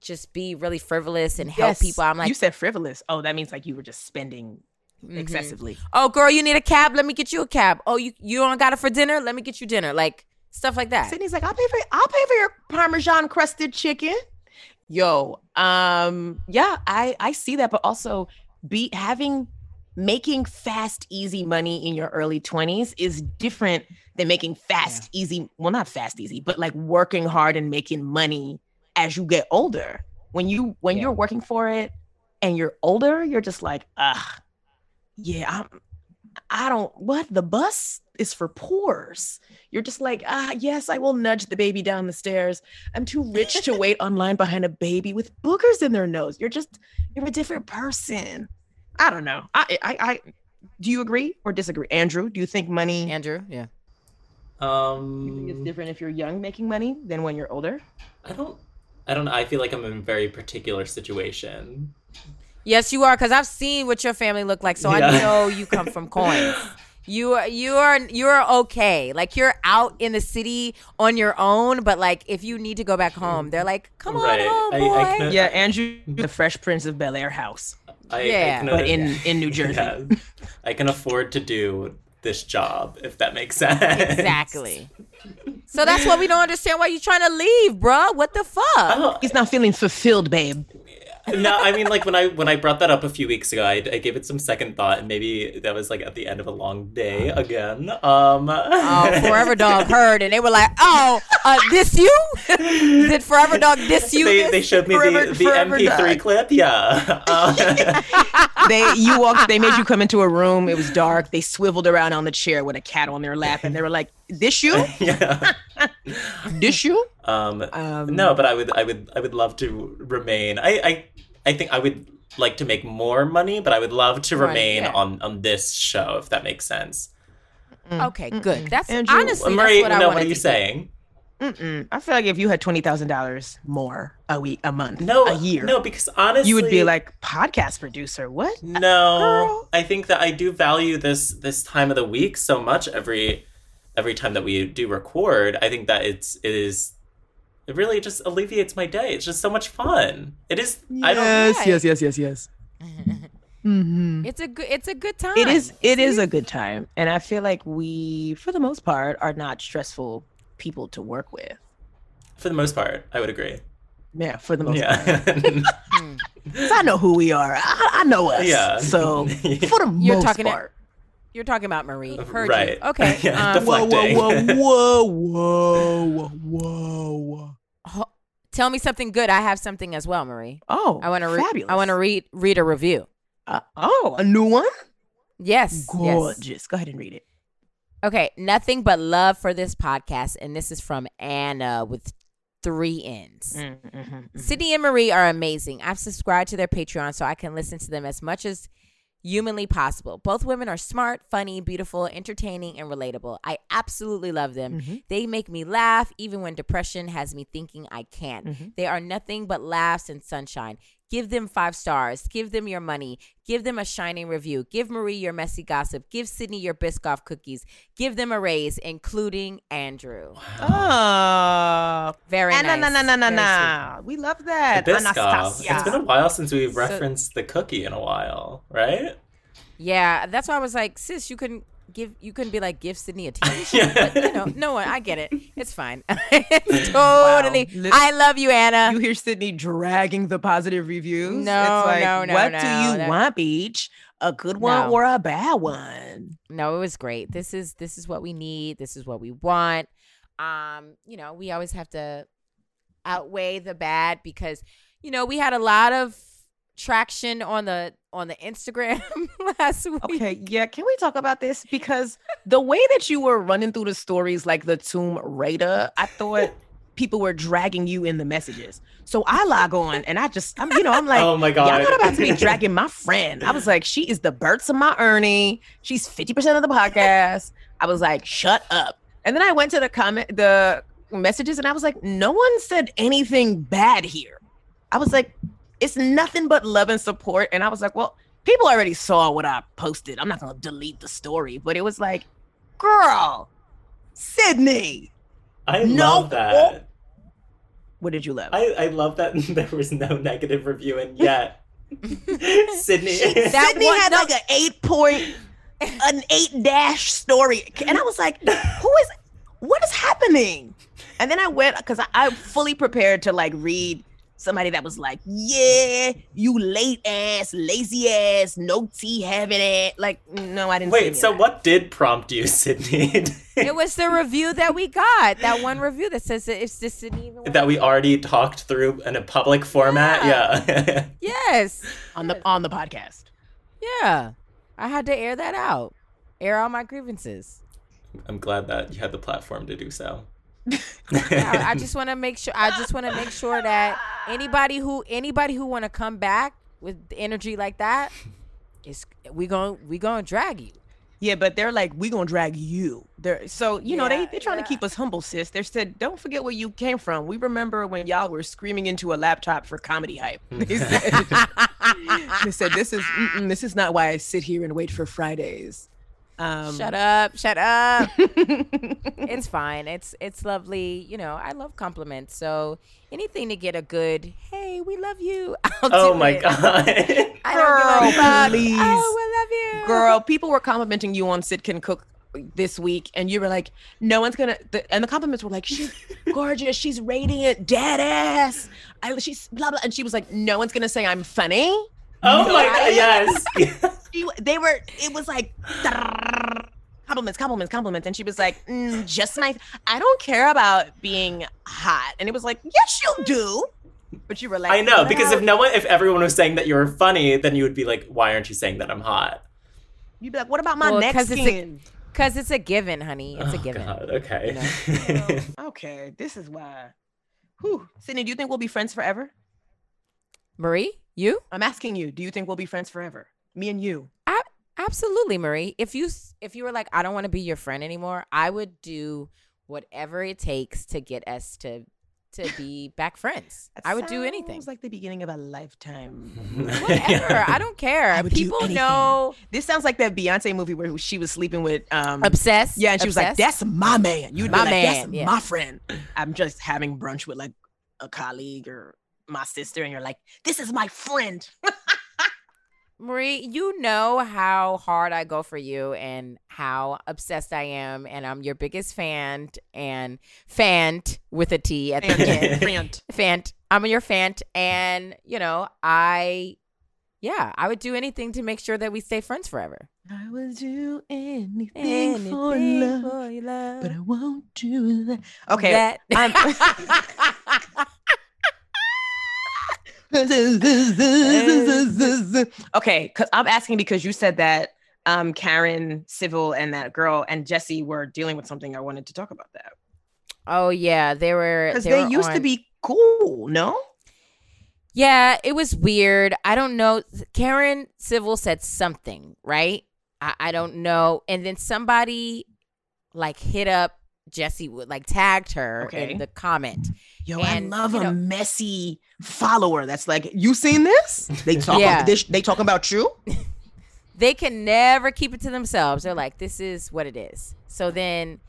just be really frivolous and help Yes, people. I'm like, you said frivolous. Oh, that means like you were just spending mhm. excessively. Oh, girl, you need a cab? Let me get you a cab. Oh, you you don't got it for dinner? Let me get you dinner. Like stuff like that. Sydnee's like, I'll pay for I'll pay for your Parmesan crusted chicken. Yo, um, yeah, I I see that, but also be having making fast, easy money in your early 20s is different than making fast, easy, well, not fast, easy, but like working hard and making money as you get older. When you when Yeah. you're working for it and you're older, you're just like, ah, yeah, I'm I don't what the bus is for poors. You're just like, ah, yes, I will nudge the baby down the stairs. I'm too rich to wait online behind a baby with boogers in their nose. You're just you're a different person. I don't know. I I, I do you agree or disagree? Andrew, do you think money Andrew, yeah. Um, you think it's different if you're young making money than when you're older? I don't. I don't know. I feel like I'm in a very particular situation. Yes, you are, because I've seen what your family look like, so I know you come from coins. You are you are you are okay. Like you're out in the city on your own, but like if you need to go back home, they're like, "Come Right. on home, boy." I can- Yeah, Andrew, the Fresh Prince of Bel Air house, I, Yeah. I can, but in in New Jersey. yeah, I can afford to do this job if that makes sense. exactly. So that's why we don't understand why you're trying to leave, bruh. What the fuck? Oh, He's not feeling fulfilled, babe. no, I mean, like when I when I brought that up a few weeks ago, I, I gave it some second thought, and maybe that was like at the end of a long day again. Um, Oh, Forever Dog heard, and they were like, "Oh, uh, this you? Did Forever Dog diss you?" they, this? they showed me Forever- the, the Forever MP3 Dog. clip. Yeah. Uh, They you walked. They made you come into a room. It was dark. They swiveled around on the chair with a cat on their lap, and they were like, "This you? yeah. This you?" Um, Um, no, but I would, I would, I would love to remain. I, I, I think I would like to make more money, but I would love to Right, remain yeah. on on this show if that makes sense. Okay, good. That's Andrew, honestly Marie, that's what I no, wanted what are you saying? Mm-mm. I feel like if you had twenty thousand dollars more a week, a month, No, a year, No, because honestly, you would be like podcast producer. What? No, Girl. I think that I do value this this time of the week so much. Every every time that we do record, I think that it's it is it really just alleviates my day. It's just so much fun. It is. I don't. Yes, yes, yes, yes, yes. mm-hmm. It's a good. It's a good time. It is. It is a good time, and I feel like we, for the most part, are not stressful people to work with. For the most part, I would agree. Yeah, for the most part. I know who we are. I, I know us. Yeah. So for the You're most talking it- part. You're talking about Marie. Heard Right. you. Okay. Yeah, um, deflect- Whoa, whoa, whoa, whoa, whoa, whoa. tell me something good. I have something as well, Marie. Oh, I want to. Re- fabulous. I want to read read a review. Uh, oh, a new one. Yes. Yes. Gorgeous. Go ahead and read it. Okay. Nothing but love for this podcast, and this is from Anna with three N's. Mm-hmm. Sydnee and Marie are amazing. I've subscribed to their Patreon so I can listen to them as much as humanly possible. Both women are smart, funny, beautiful, entertaining, and relatable. I absolutely love them. Mm-hmm. They make me laugh even when depression has me thinking I can't. Mm-hmm. They are nothing but laughs and sunshine. Give them five stars. Give them your money. Give them a shining review. Give Marie your messy gossip. Give Sydnee your Biscoff cookies. Give them a raise, including Andrew. Oh, Very Ah, nice. no, no, no, no, Very no. We love that. Biscoff. Anastasia. It's been a while since we've referenced the cookie in a while, right? Yeah, that's why I was like, sis, you couldn't give, you couldn't be like, give Sydnee a t-shirt. But you know, no one, I get it. It's fine. it's totally. Li- I love you, Anna. You hear Sydnee dragging the positive reviews. No, it's like, no, no, What no, do you that- want, Beach? A good one No. or a bad one? no, it was great. This is this is what we need. This is what we want. Um, you know, we always have to outweigh the bad because you know we had a lot of traction on the on the Instagram last week. Okay, yeah. Can we talk about this? Because the way that you were running through the stories like the Tomb Raider, I thought people were dragging you in the messages. So I log on and I just, I'm, you know, I'm like, oh my y'all god! not about to be dragging my friend. I was like, she is the Bert's of my Ernie. She's 50% of the podcast. I was like, shut up. And then I went to the comment, the messages, and I was like, no one said anything bad here. I was like, it's nothing but love and support. And I was like, well, people already saw what I posted. I'm not gonna delete the story, but it was like, girl, Sydnee, I No. love that. what did you love? I, I love that there was no negative review, and yet Sydnee. That Sydnee one- had no. like an eight point, an eight dash story, and I was like, "Who is? What is happening?" And then I went because I, I'm fully prepared to like read somebody that was like, "Yeah, you late ass, lazy ass, no tea having it." Like, no, I didn't. Wait, so that. what did prompt you, Sydnee? It was the review that we got. That one review that says that it's just didn't even. that we already talked through in a public format? Yeah. Yes. on the on the podcast? Yeah. I had to air that out. Air all my grievances. I'm glad that you had the platform to do so. Yeah, I just want to make sure. I just want to make sure that anybody who anybody who want to come back with energy like that is we going we gonna drag you. Yeah, but they're like, we gonna drag you. They're so you know they they're trying yeah. to keep us humble, sis. They said, don't forget where you came from. We remember when y'all were screaming into a laptop for comedy hype. They said, they said this is this is not why I sit here and wait for Fridays. Um, Shut up! Shut up! it's fine. It's it's lovely. You know, I love compliments. So anything to get a good "Hey, we love you." I'll oh do my it. god. I don't Girl, please. Oh, we love you, Girl, people were complimenting you on Syd Can Cook this week, and you were like, no one's gonna. The, and the compliments were like, she's gorgeous, she's radiant, dead ass. I, she's blah blah, and she was like, no one's gonna say I'm funny. Oh my god, yes. She, they were. It was like. Compliments, compliments, compliments, and she was like, mm, "Just nice. I don't care about being hot." And it was like, "Yes, you do." But you were like, I know, because if no one if everyone was saying that you were funny, then you would be like, why aren't you saying that I'm hot? you'd be like, "What about my Well, neck 'cause skin?" Cause it's a given, honey. It's a Oh, given. God, okay. Okay, this is why. Whew. Sydnee, do you think we'll be friends forever? Marie, you? I'm asking you, do you think we'll be friends forever? Me and you. A- absolutely, Marie. If you if you were like, I don't want to be your friend anymore, I would do whatever it takes to get us to to be back friends. I would do anything. Sounds like the beginning of a lifetime. Whatever. I don't care. I would do People anything. know This sounds like that Beyonce movie where she was sleeping with um obsessed. Yeah, and she was like, "That's my man." You'd My like, man, "That's yeah. my friend." I'm just having brunch with like a colleague or my sister, and you're like, "This is my friend." Marie, you know how hard I go for you and how obsessed I am, and I'm your biggest fan and fant with a T at the end. friend. Fant. I'm your fant, and you know, I, yeah, I would do anything to make sure that we stay friends forever. I would do anything, for Anything love, for love. but I won't do that. Okay, That- okay, because I'm asking because you said that um Karen Civil and that girl and Jessie were dealing with something. I wanted to talk about that oh yeah, they were because they, were used to be cool. No, Yeah, it was weird. I don't know. Karen Civil said something, right? I, I don't know. And then somebody like hit up Jessie would like tagged her Okay. in the comment. yo, And, I love a know- messy follower. That's like, you seen this? They talk. Yeah. they, they talking about you. They can never keep it to themselves. They're like, this is what it is. So then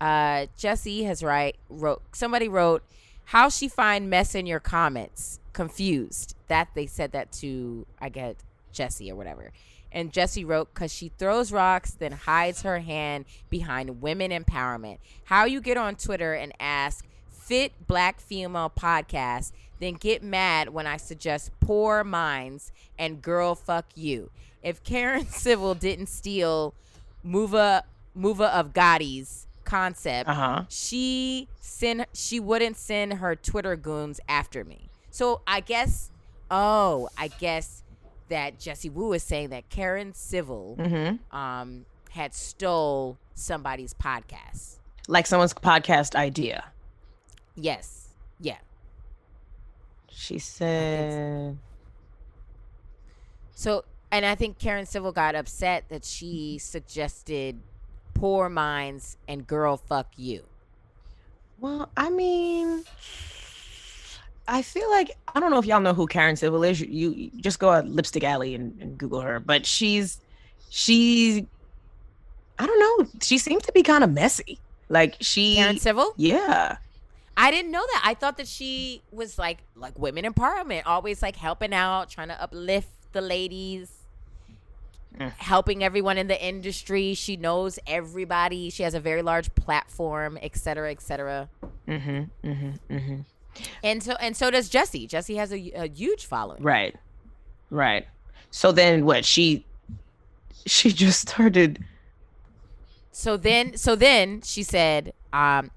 uh Jessie has right wrote somebody wrote how she find mess in your comments confused that they said that to i get jessie or whatever and jessie wrote because she throws rocks then hides her hand behind women empowerment how you get on twitter and ask fit black female podcast then get mad when i suggest poor minds and girl fuck you if karen civil didn't steal Muva Muva of Gotti's concept, Uh huh. she send she wouldn't send her Twitter goons after me. So I guess oh, I guess that Jessie Woo is saying that Karen Civil Mm-hmm. um had stole somebody's podcast. Like someone's podcast idea. Yes. Yeah. She said. So and I think Karen Civil got upset that she suggested poor minds and girl fuck you. Well, I mean, I feel like I don't know if y'all know who Karen Civil is. You, you just go at Lipstick Alley and, and Google her. But she's she, I don't know. She seems to be kind of messy. Like she, Karen Civil? yeah. I didn't know that. I thought that she was like like women empowerment, always like helping out, trying to uplift the ladies, Mm. helping everyone in the industry. She knows everybody. She has a very large platform, et cetera, et cetera. Mm-hmm. Mm-hmm. Mm-hmm. And so and so does Jessie. Jessie has a, a huge following. Right. Right. So then what? She she just started So then so then she said, um,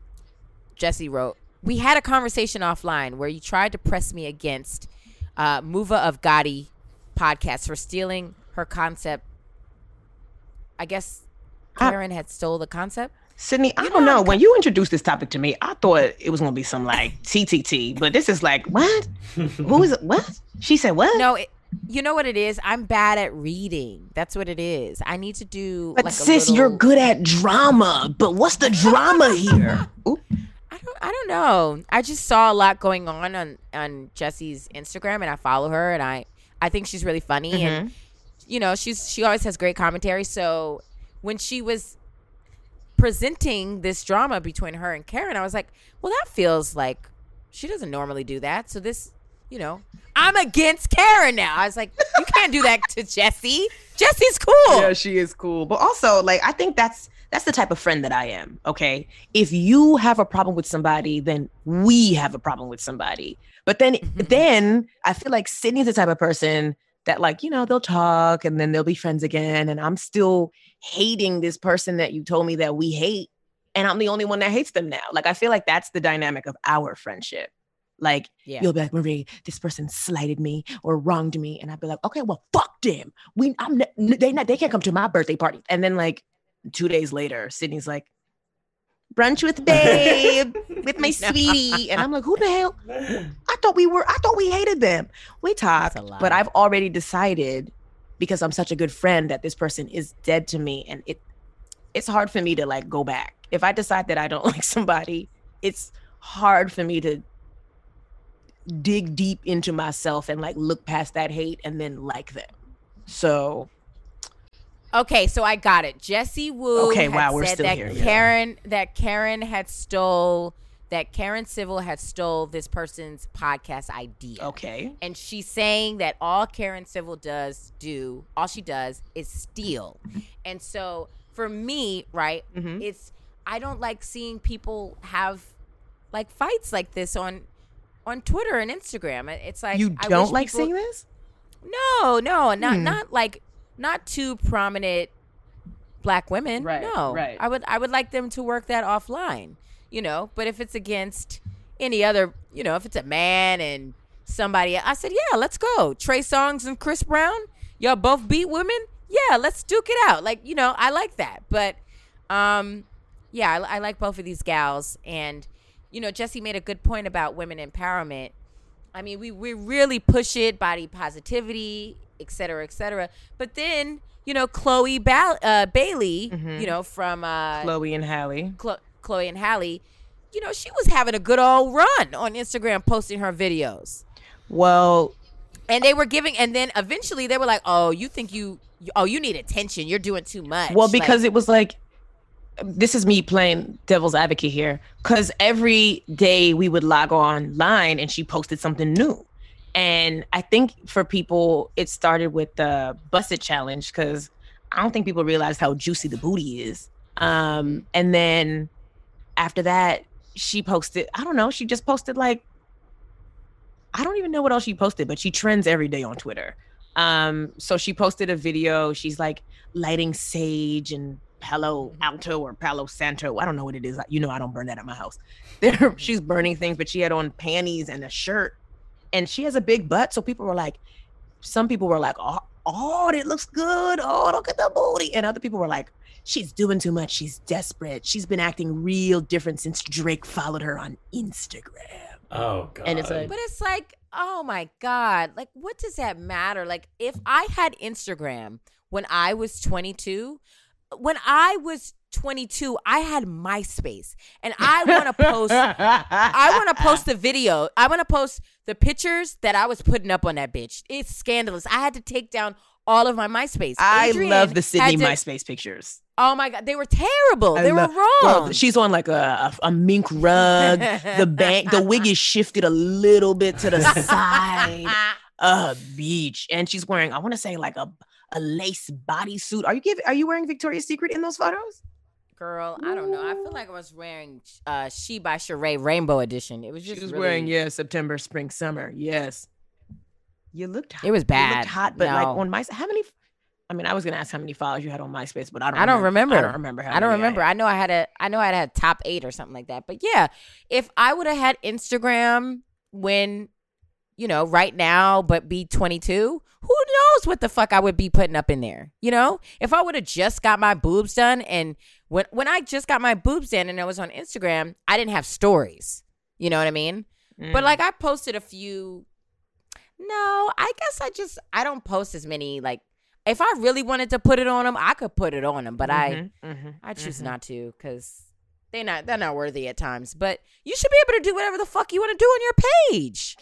Jessie wrote, We had a conversation offline where you tried to press me against uh Muva of Gotti podcast for stealing her concept. I guess I- Karen had stole the concept. Sydnee, I don't know. When you introduced this topic to me, I thought it was gonna be some like TTT, but this is like what? Who is it? What? She said what? No, it, you know what it is? I'm bad at reading. That's what it is. I need to do but like a sis, you're good at drama. But what's the drama here? Ooh. I don't I don't know. I just saw a lot going on on on Jessie's Instagram and I follow her and I I think she's really funny and mm-hmm. you know, she's she always has great commentary. So when she was presenting this drama between her and Karen, I was like, well that feels like she doesn't normally do that. So this, you know, I'm against Karen now. I was like, you can't do that to Jessie. Jessie's cool. Yeah, she is cool. But also, like, I think that's that's the type of friend that I am. Okay. If you have a problem with somebody, then we have a problem with somebody. But then mm-hmm. then I feel like Sydnee's the type of person that, like, you know, they'll talk and then they'll be friends again. And I'm still hating this person that you told me that we hate. And I'm the only one that hates them now. Like, I feel like that's the dynamic of our friendship. Like, Yeah. you'll be like, Marie, this person slighted me or wronged me, and I'd be like, okay, well, fuck them. We, I'm, they not, they can't come to my birthday party. And then like two days later, Sydnee's like, brunch with babe, with my sweetie, and I'm like, who the hell? I thought we were, I thought we hated them. We talked, but I've already decided because I'm such a good friend that this person is dead to me, and it, it's hard for me to like go back. If I decide that I don't like somebody, it's hard for me to dig deep into myself and like look past that hate and then like them. So Okay, so I got it. Jessie Woo Okay, had wow, we're still that here, yeah. Karen that Karen had stole that Karen Civil had stole this person's podcast idea. okay, And she's saying that all Karen Civil does do, all she does is steal. And so for me, right, Mhm. it's I don't like seeing people have like fights like this on on Twitter and Instagram. It's like you I don't like people- seeing this? no, no, not Hmm. not like not two prominent black women. Right, no, right. I would I would like them to work that offline, you know. But if it's against any other, you know, if it's a man and somebody, I said, yeah, let's go. Trey Songz and Chris Brown, y'all both beat women. Yeah, let's duke it out. Like you know, I like that. But um, yeah, I, I like both of these gals, and you know, Jessie made a good point about women empowerment. I mean, we, we really push it, body positivity, et cetera, et cetera. But then, you know, Chloe ba- uh, Bailey, you know, from uh, Chloe and Halle. Chlo- Chloe and Halle, you know, she was having a good old run on Instagram posting her videos. Well, And they were giving, and then eventually they were like, oh, you think you, you oh, you need attention. You're doing too much. well, Like, because it was like this is me playing devil's advocate here. Because every day we would log online and she posted something new. And I think for people, it started with the Buss It challenge because I don't think people realize how juicy the booty is. Um, and then after that, she posted, I don't know, she just posted like, I don't even know what else she posted, but she trends every day on Twitter. Um, so she posted a video. She's like lighting sage and Palo Alto or Palo Santo. I don't know what it is. You know, I don't burn that at my house. There, she's burning things, but she had on panties and a shirt, and she has a big butt. So people were like, some people were like, oh, oh, it looks good. Oh, look at the booty. And other people were like, she's doing too much. She's desperate. She's been acting real different since Drake followed her on Instagram. Oh god. And it's like- But it's like, oh my God. Like, what does that matter? Like, if I had Instagram when I was 22, when I was 22, I had MySpace. And I want to post. I want to post the video. I want to post the pictures that I was putting up on that bitch. It's scandalous. I had to take down all of my MySpace. I Adrienne love the Sydnee to- MySpace pictures. Oh my god, they were terrible. I they love- were wrong. Bro, she's on like a, a, a mink rug. the bank, the wig is shifted a little bit to the side. Uh, beach, and she's wearing. I want to say like a a lace bodysuit. Are you giving? Are you wearing Victoria's Secret in those photos? Girl, I don't know. I feel like I was wearing uh She by Sheree Rainbow Edition. It was just She was really, wearing yeah September, spring, summer. Yes, you looked. Hot. It was You bad. looked hot, but like on my how many? I mean, I was gonna ask how many followers you had on MySpace, but I don't. I don't remember. I don't remember. How I don't remember. had. I know I had a I know I had a top eight or something like that. But yeah, if I would have had Instagram when, you know, right now, but be 22, who knows what the fuck I would be putting up in there? You know, if I would have just got my boobs done, and when when I just got my boobs done and I was on Instagram, I didn't have stories. You know what I mean? Mm. But like I posted a few. No, I guess I just I don't post as many. Like if I really wanted to put it on them, I could put it on them. But I Mhm, mhm, I choose mhm. not to because they not they're not worthy at times. But you should be able to do whatever the fuck you want to do on your page.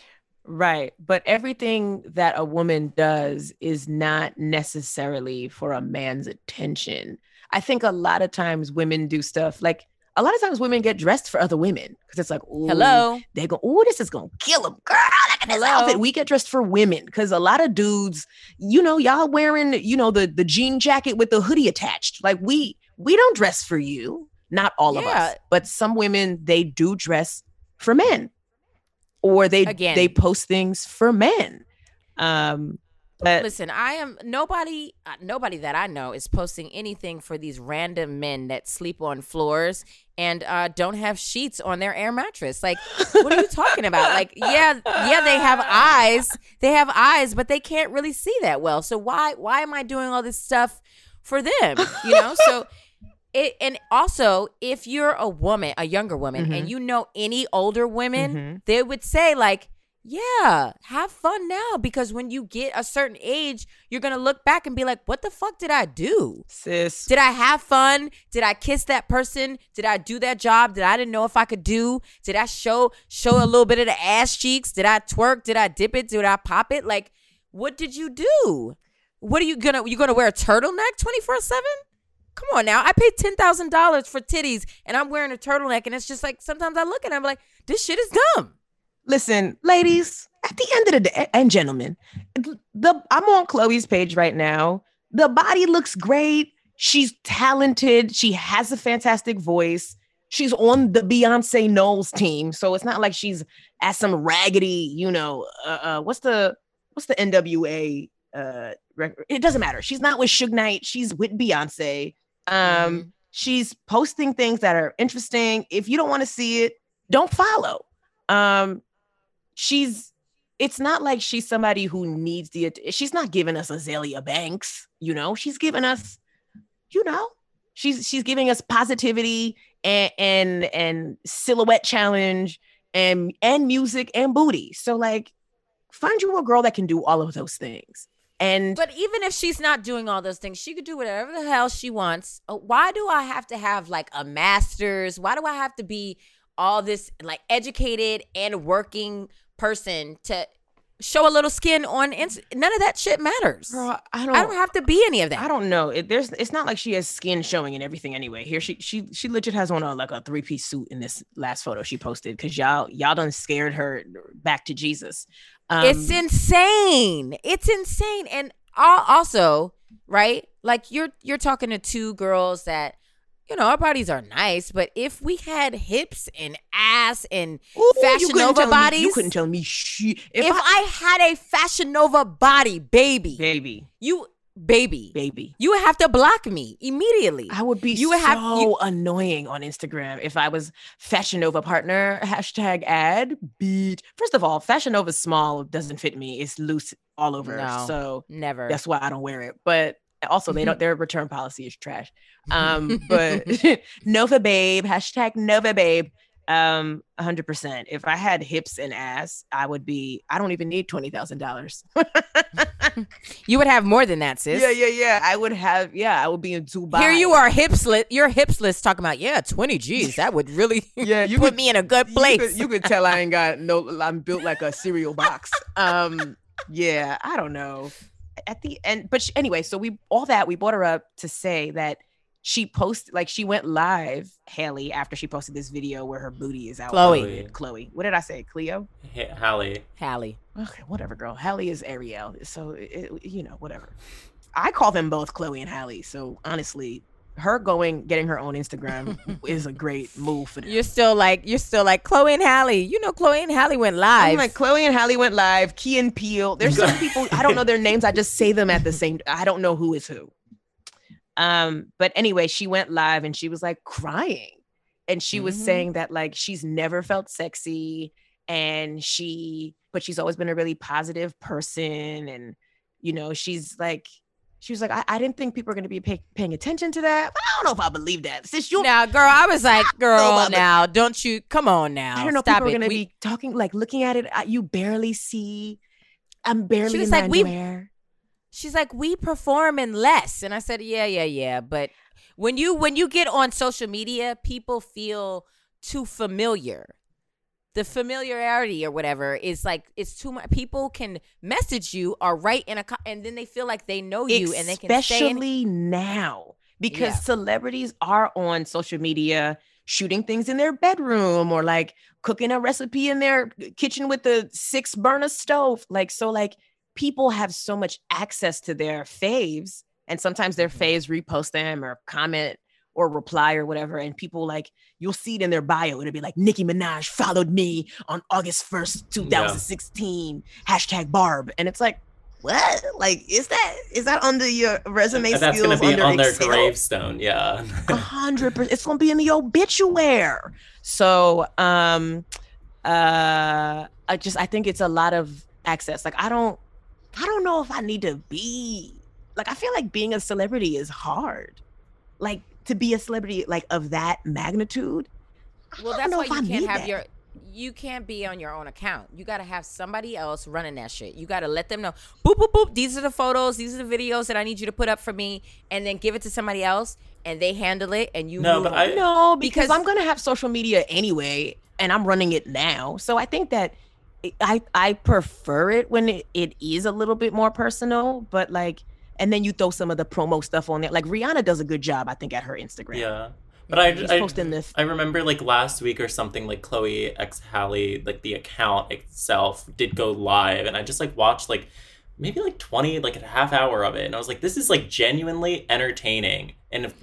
Right. But everything that a woman does is not necessarily for a man's attention. I think a lot of times women do stuff like a lot of times women get dressed for other women because it's like, ooh, Hello. they go, oh, this is gonna kill them, girl. Look at this Hello? outfit. We get dressed for women because a lot of dudes, you know, y'all wearing, you know, the the jean jacket with the hoodie attached. Like we we don't dress for you, not all of us, but some women they do dress for men, or they Again. they post things for men. Um, but Listen, I am nobody. Uh, nobody that I know is posting anything for these random men that sleep on floors and uh, don't have sheets on their air mattress. Like, what are you talking about? Like, yeah, yeah, they have eyes. They have eyes, but they can't really see that well. So why why am I doing all this stuff for them? You know, so. It, and also, if you're a woman, a younger woman, and you know any older women, Mhm. they would say like, "Yeah, have fun now," because when you get a certain age, you're gonna look back and be like, "What the fuck did I do? sis, Did I have fun? Did I kiss that person? Did I do that job that I didn't know if I could do? Did I show show a little bit of the ass cheeks? Did I twerk? Did I dip it? Did I pop it? Like, what did you do? What are you gonna you gonna wear a turtleneck twenty four seven? Come on now. I paid ten thousand dollars for titties and I'm wearing a turtleneck and it's just like sometimes I look at it, I'm like, this shit is dumb. Listen, ladies, at the end of the day, and gentlemen, the I'm on Chloe's page right now. The body looks great. She's talented. She has a fantastic voice. She's on the Beyonce Knowles team, so it's not like she's at some raggedy, you know, uh, uh what's the what's the NWA uh record? It doesn't matter. She's not with Suge Knight. She's with Beyonce. Um, Mhm. she's posting things that are interesting. If you don't want to see it, don't follow. Um, she's it's not like she's somebody who needs the she's not giving us Azealia Banks, you know, she's giving us, you know, she's she's giving us positivity and and and silhouette challenge and and music and booty. So like find you a girl that can do all of those things. And But even if she's not doing all those things, she could do whatever the hell she wants. Uh, Why do I have to have like a master's? Why do I have to be all this like educated and working person to show a little skin on Inst- None of that shit matters. girl, I don't I don't have to be any of that. I don't know. It, there's it's not like she has skin showing and everything anyway. Here she she she legit has on a like a three piece suit in this last photo she posted because y'all y'all done scared her back to Jesus. Um, it's insane. It's insane. And also, right? Like you're you're talking to two girls that you know our bodies are nice, but if we had hips and ass and ooh, Fashion Nova tell me- bodies. you couldn't tell me shit. if, If, I, I, had a Fashion Nova body, baby, baby, you baby, baby, you would have to block me immediately. I would be You would so have- you- annoying on Instagram if I was Fashion Nova partner hashtag ad beat. First of all, Fashion Nova small doesn't fit me. It's loose all over. No. So Never. that's why I don't wear it. But also they don't their return policy is trash. Um, but Nova Babe, hashtag Nova Babe. Um, hundred percent. If I had hips and ass, I would be, I don't even need twenty thousand dollars. you would have more than that, sis. Yeah, yeah, yeah. I would have, yeah, I would be in Dubai. Here you are, hipslet. You're hipsless talking about yeah, twenty G's. That would really Yeah, you put could- me in a good You place. could, you could tell I ain't got no I'm built like a cereal box. Um, yeah, I don't know. At the end, but she, anyway, so we all that we brought her up to say that she posted like she went live, Haley, after she posted this video where her booty is out. Chloe. Chloe. Chloe. What did I say? Cleo? Hey, Halle. Halle. Okay, whatever, girl. Halle is Ariel. So it, you know, whatever. I call them both Chloe and Halle. So honestly, her going getting her own Instagram is a great move for them. You're still like you're still like Chloe and Halle. You know Chloe and Halle went live. I'm like Chloe and Halle went live. Key and Peele. There's some people I don't know their names. I just say them at the same. I don't know who is who. Um, but anyway, she went live and she was like crying, and she was Mhm. saying that like she's never felt sexy, and she, but she's always been a really positive person, and you know she's like. She was like, I, I didn't think people were going to be pay- paying attention to that. But I don't know if I believe that. Since you, now, girl, I was like, girl, now don't you come on now. I don't know. Stop people are going to We- be talking, like looking at it. uh, You barely see. I'm barely was in like, my we- underwear. She's like, we perform in less, and I said, yeah, yeah, yeah. But when you when you get on social media, people feel too familiar. The familiarity or whatever is like it's too much. People can message you or write in a co- and then they feel like they know you and they can especially now because Yeah. celebrities are on social media shooting things in their bedroom or like cooking a recipe in their kitchen with the six burner stove like so like people have so much access to their faves and sometimes their Mm-hmm. faves repost them or comment or reply or whatever and people like you'll see it in their bio it'll be like Nicki Minaj followed me on August 1st 2016 hashtag Barb and it's like what like is that is that under your resume And that's skills gonna be under on their Excel? gravestone. Yeah. A hundred percent. It's gonna be in the obituary. So um uh I just I think it's a lot of access. Like I don't I don't know if I need to be like I feel like being a celebrity is hard. Like to be a celebrity like of that magnitude. Well, that's know why if I you can't have that. your you can't be on your own account. You got to have somebody else running that shit. You got to let them know. Boop boop boop. These are the photos. These are the videos that I need you to put up for me, and then give it to somebody else, and they handle it, and you No, move but on. I- No, because, Because- I'm gonna have social media anyway, and I'm running it now. So I think that I I prefer it when it, it is a little bit more personal, but like, and then you throw some of the promo stuff on there. Like Rihanna does a good job, I think, at her Instagram. Yeah. But I, She's I, posting this. I remember like last week or something, like Chloe X Halle, like the account itself did go live, and I just like watched like maybe like 20, like a half hour of it, and I was like, this is like genuinely entertaining. And if,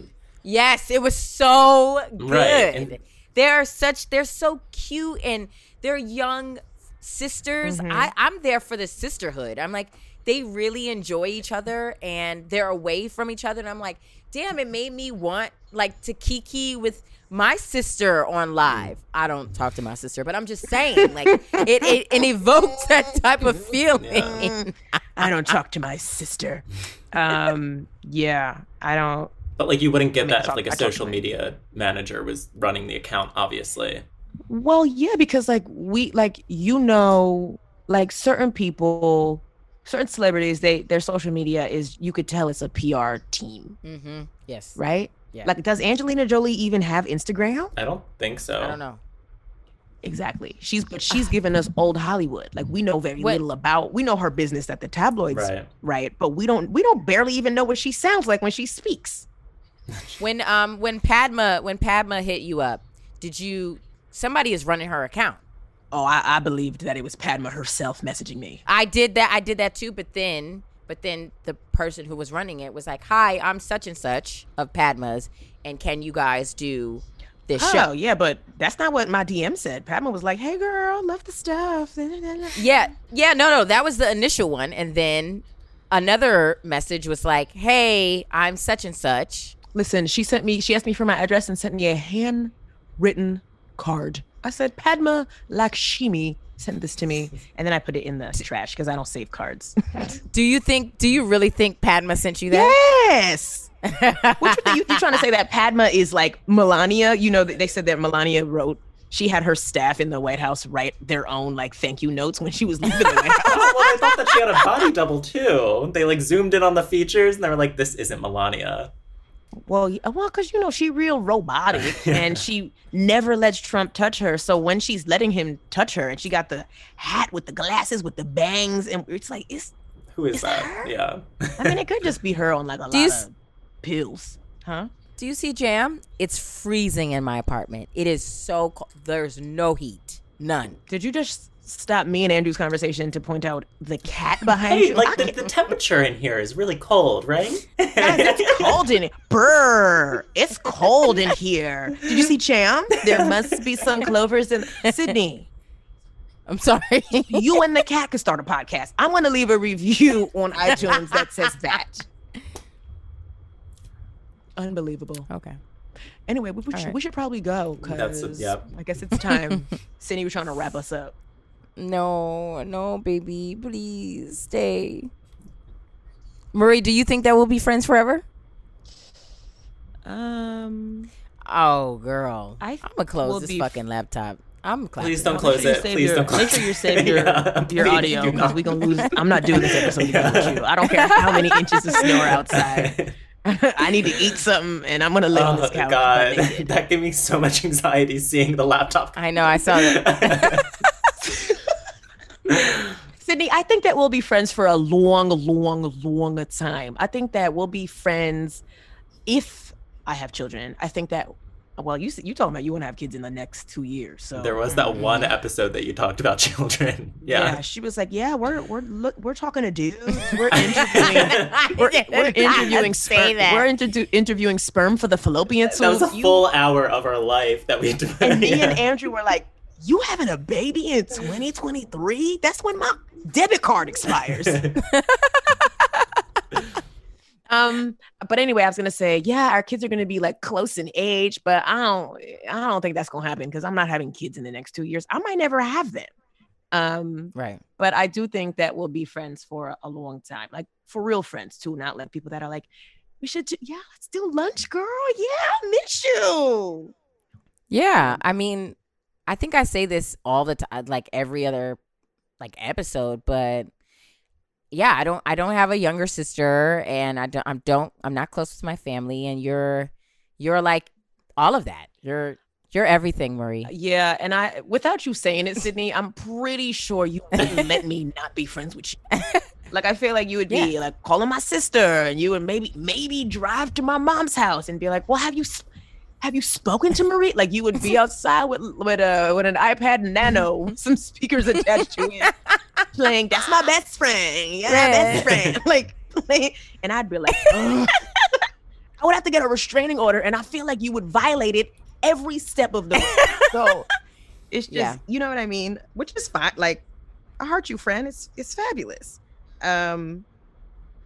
Yes, it was so good. Right, and- they're such they're so cute and they're young sisters. Mhm. I I'm there for the sisterhood. I'm like they really enjoy each other and they're away from each other and I'm like, "Damn, it made me want like to kiki with my sister on live. I don't talk to my sister, but I'm just saying, like, it, it, it evoked that type of feeling. I don't talk to my sister. Um, yeah, I don't. but like you wouldn't get I mean, that I if like I a talk to social media manager was running the account, obviously. Well, yeah, because like we like you know, like certain people, certain celebrities, they their social media is you could tell it's a PR team, mm-hmm. Yes. right? Yeah. Like, does Angelina Jolie even have Instagram? I don't think so. I don't know. Exactly. She's but she's given us old Hollywood. Like we know very What- little about. We know her business at the tabloids, Right. right? But we don't. We don't barely even know what she sounds like when she speaks. When um when Padma when Padma hit you up, did you somebody is running her account? Oh, I, I believed that it was Padma herself messaging me. I did that I did that too, but then but then the person who was running it was like, "Hi, I'm such and such of Padma's, and can you guys do this Oh show?" yeah, but that's not what my DM said. Padma was like, "Hey girl, love the stuff." Yeah, yeah, no, no, that was the initial one, and then another message was like, "Hey, I'm such and such." Listen, she sent me. She asked me for my address and sent me a handwritten card. I said, "Padma Lakshmi sent this to me," and then I put it in the trash because I don't save cards. Do you think? Do you really think Padma sent you that? yes. What you, think- you, you trying to say that Padma is like Melania? You know, they said that Melania wrote. She had her staff in the White House write their own like thank you notes when she was leaving the White House. Oh, well, I thought that she had a body double too. They like zoomed in on the features and they were like, "This isn't Melania." Well, well, because you know she real robotic, and she never lets Trump touch her. So when she's letting him touch her, and she got the hat with the glasses with the bangs, and it's like it's. Who is Is that that? her? Yeah. I mean, it could just be her on like a Do lot s- of pills, huh? Do you see Jam? It's freezing in my apartment. It is so cold. There's no heat. None. Did you just stop me and Andrew's conversation to point out the cat behind Hey, you? like the, the temperature in here is really cold, right? Guys, it's cold in Brr, it's cold in here. Did you see Cham? There must be some clovers in Sydnee. I'm sorry. You and the cat can start a podcast. I'm gonna leave a review on iTunes that says that. Unbelievable. okay. Anyway, we, we, should, right. we should probably go because yep. I guess it's time. Sydnee was trying to wrap us up. No, no, baby, please stay. Marie, do you think that we'll be friends forever? Um, Oh, girl. I I'm gonna close we'll this be- fucking laptop. I'm clapping. Please don't close sure it. Please your- don't close Make sure you it. save your Yeah, your audio because not. we gonna lose. I'm not doing this episode again with you. I don't care how many inches of snow are outside. I need to eat something, and I'm gonna lay on Oh this couch. butt god, that gave me so much anxiety seeing the laptop. I know. I saw that. Sydnee, I think that we'll be friends for a long, long, long time. I think that we'll be friends if I have children. I think that. Well, you s- you talking about you want to have kids in the next two years, so There was that one mm-hmm. episode that you talked about children. Yeah. she was like, "Yeah, we're we're look, we're talking to dudes. We're interviewing. we're, we're interviewing say sperm. that. We're interview- interviewing sperm for the fallopian That was a You- full hour of our life that we had to and me yeah. and Andrew were like, "You having a baby in 2023? That's when my debit card expires." um, but anyway, I was gonna say, yeah, our kids are gonna be like close in age, but I don't, I don't think that's gonna happen because I'm not having kids in the next two years. I might never have them. Um, right. but I do think that we'll be friends for a long time, like for real friends too, not like people that are like, we should, do, yeah, let's do lunch, girl. Yeah, I miss you. Yeah. I mean, I think I say this all the time, like every other like episode, but yeah, I don't I don't have a younger sister and I don't I'm don't I'm not close with my family and you're you're like all of that. You're you're everything, Marie. Uh, yeah, and I, without you saying it, Sydnee, I'm pretty sure you wouldn't let me not be friends with you. Like I feel like you would be like calling my sister, and you would maybe maybe drive to my mom's house and be like, "Well, have you s- have you spoken to Marie?" Like you would be outside with with a with an iPod Nano, some speakers attached to it, playing. That's my best friend. Yeah, best friend. Like, like, and I'd be like, "Ugh." I would have to get a restraining order, and I feel like you would violate it every step of the way. So it's just, Yeah. you know what I mean? Which is fine. Like, I heart you, friend. It's it's fabulous. Um,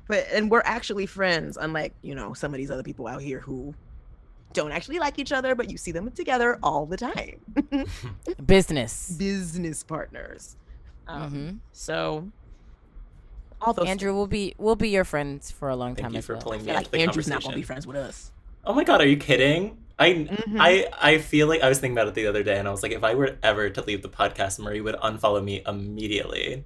but and we're actually friends, unlike you know some of these other people out here who don't actually like each other, but you see them together all the time. Business. Business partners. Um, hmm So all those. Andrew will be will be your friends for a long Thank time you for well. pulling me feel into like the Andrew's not gonna be friends with us. Oh my god, are you kidding? I Mhm. I I feel like I was thinking about it the other day, and I was like, if I were ever to leave the podcast, Marie would unfollow me immediately.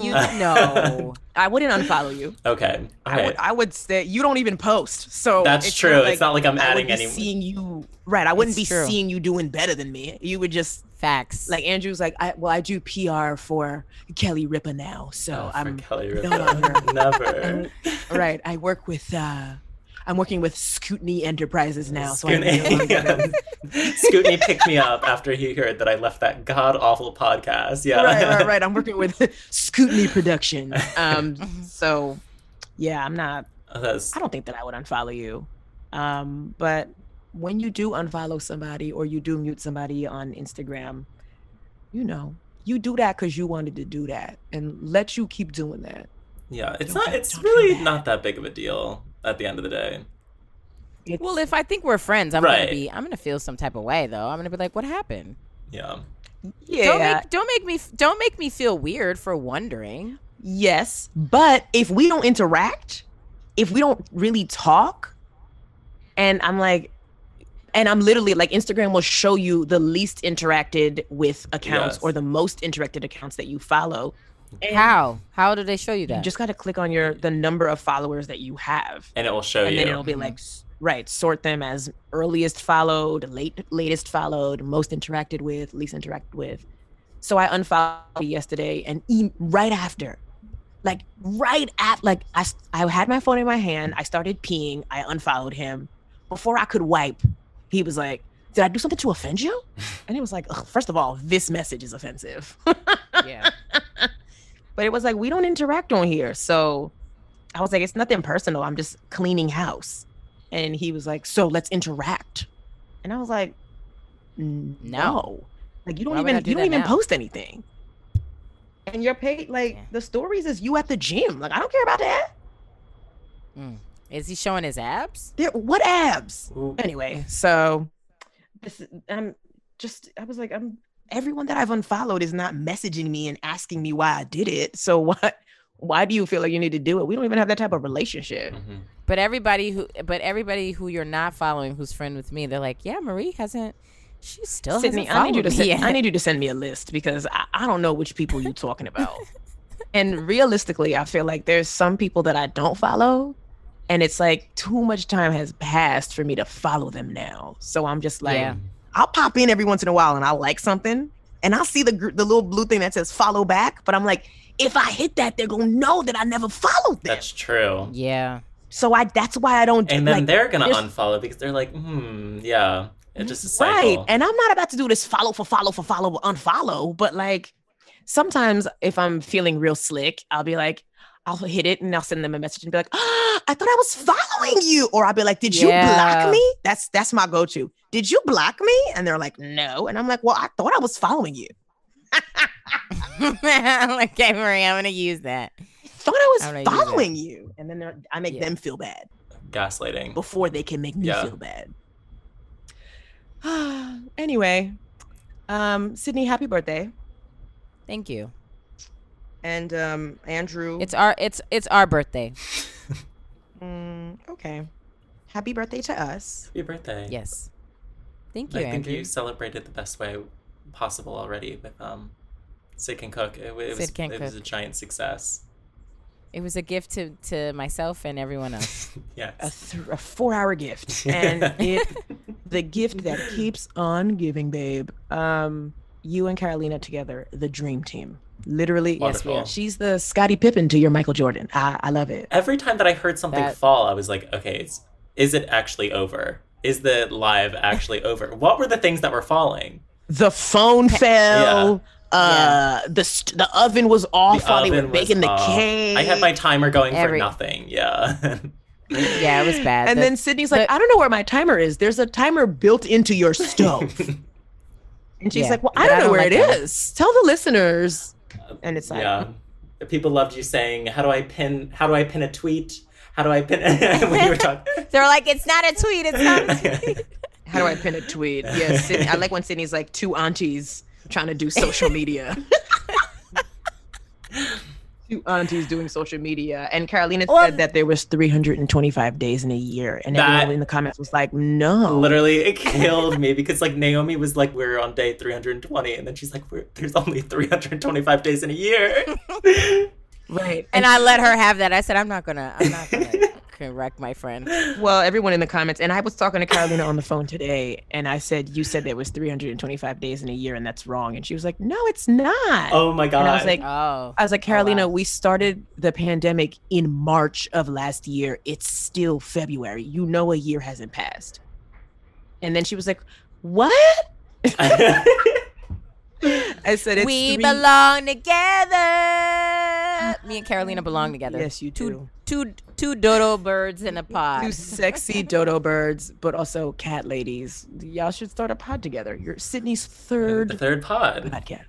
You know. I wouldn't unfollow you. Okay, all I right. would. I would say you don't even post. So That's it's true. it's not like I'm I would adding be any. seeing you. Right. I wouldn't It's be true. seeing you doing better than me. You would just Facts. like Andrew's like, I well, I do PR for Kelly Ripa now. So Oh, I'm Kelly Ripa. no Ripa. longer- Never. right. I work with uh I'm working with Scootney Enterprises now. So I'm no Scootney. longer- Scootney picked me up after he heard that I left that god awful podcast. Yeah. right, right, right. I'm working with Scootney Productions. Um so yeah, I'm not That's, I don't think that I would unfollow you. Um, but when you do unfollow somebody or you do mute somebody on Instagram, you know, you do that because you wanted to do that and let you keep doing that. yeah, it's Don't not. It's really bad. not that big of a deal at the end of the day. It's, well, if I think we're friends, I'm Right. gonna be I'm gonna feel some type of way though. I'm gonna be like, what happened? Yeah. yeah, Don't make don't make me don't make me feel weird for wondering. yes, but if we don't interact, if we don't really talk, and I'm like, and I'm literally like Instagram will show you the least interacted with accounts Yes. or the most interacted accounts that you follow. And How? How do they show you that? You just got to click on your the number of followers that you have. And it will show and you. And then it'll be mm-hmm. like right sort them as earliest followed late latest followed most interacted with least interacted with so i unfollowed yesterday and e- right after like right at like I I had my phone in my hand i started peeing i unfollowed him before i could wipe he was like did I do something to offend you? And he was like, "Ugh, first of all, this message is offensive. Yeah. but it was like, we don't interact on here. So I was like, it's nothing personal. I'm just cleaning house. And he was like, so let's interact. And I was like, No. no. Like you don't Why even do you don't even now? post anything. And your page, like Yeah. the stories is you at the gym. Like I don't care about that. Mm. Is he showing his abs? There, what abs? Ooh. Anyway, so this I'm just I was like, I'm everyone that I've unfollowed is not messaging me and asking me why I did it. So what why do you feel like you need to do it? We don't even have that type of relationship. Mhm. But everybody who, but everybody who you're not following, who's friend with me, they're like, yeah, Marie hasn't. She still Sydnee, hasn't I need you to followed me send, yet. I need you to send me a list because I, I don't know which people you're talking about. and realistically, I feel like there's some people that I don't follow, and it's like too much time has passed for me to follow them now. So I'm just like, Yeah. I'll pop in every once in a while and I'll like something, and I'll see the gr- the little blue thing that says follow back, but I'm like, if I hit that, they're gonna know that I never followed them. That's true. yeah. so I that's why I don't. do- And then like, they're gonna unfollow because they're like, hmm, yeah. It's just a Right. And I'm not about to do this follow for follow for follow unfollow, but like sometimes if I'm feeling real slick, I'll be like, I'll hit it and I'll send them a message and be like, ah, I thought I was following you. Or I'll be like, Did you Yeah. block me? That's that's my go-to. Did you block me? And they're like, No. And I'm like, Well, I thought I was following you. okay, Marie, I'm gonna use that. thought I How would I was following you. And then I make Yeah. them feel bad Gaslighting. before they can make me Yeah. feel bad. anyway, um, Sydnee, happy birthday. Thank you. And um, Andrew, It's our it's it's our birthday. Mm, okay. Happy birthday to us. Happy birthday. Yes. Thank you, I think Andrew. you celebrated the best way possible already with um Syd Can Cook. It, wa- it was Syd Can it was a giant success. It was a gift to to myself and everyone else. Yes. A, th- a four-hour gift, and it the gift that keeps on giving, babe. Um, you and Carolina together, the dream team. Literally, Yes, we Wonderful. are. she's the Scottie Pippen to your Michael Jordan. I, I love it. Every time that I heard something That- fall, I was like, okay, it's, is it actually over? Is the live actually over? What were the things that were falling? The phone fell. Uh, the st- the oven was off while they were oven was baking the cake. I had my timer going Every- for nothing. Yeah. yeah, it was bad. And The- then Sydnee's like, the- I don't know where my timer is. There's a timer built into your stove. and she's Yeah, like, Well, I don't I know don't where like it that. is. Tell the listeners. And it's like, yeah. The People loved you saying, "How do I pin? How do I pin a tweet? How do I pin?" when you were talking. they're like, it's not a tweet. It's not a tweet. How do I pin a tweet? Yes, Sydnee, I like when Sydnee's like two aunties trying to do social media. Two aunties doing social media. And Carolina Well, said that there was 325 days in a year. And That- everyone in the comments was like, no. Literally, it killed me because like Naomi was like, "We're on day 320," and then she's like, We're, "There's only 325 days in a year." Right. And I let her have that. I said, I'm not gonna. I'm not gonna correct my friend. Well, everyone in the comments, and I was talking to Carolina on the phone today, and I said, "You said there was 325 days in a year, and that's wrong." And she was like, "No, it's not." oh my god! and I was like, Oh, I was like, Carolina, oh, wow. we started the pandemic in March of last year. It's still February. You know, a year hasn't passed. And then she was like, "What?" I said, "It's we three- belong together. Me and Carolina belong together. Yes, you Two, do. two, two dodo birds in a pod. Two sexy dodo birds, but also cat ladies. Y'all should start a pod together. You're Sydnee's third the third third pod podcast.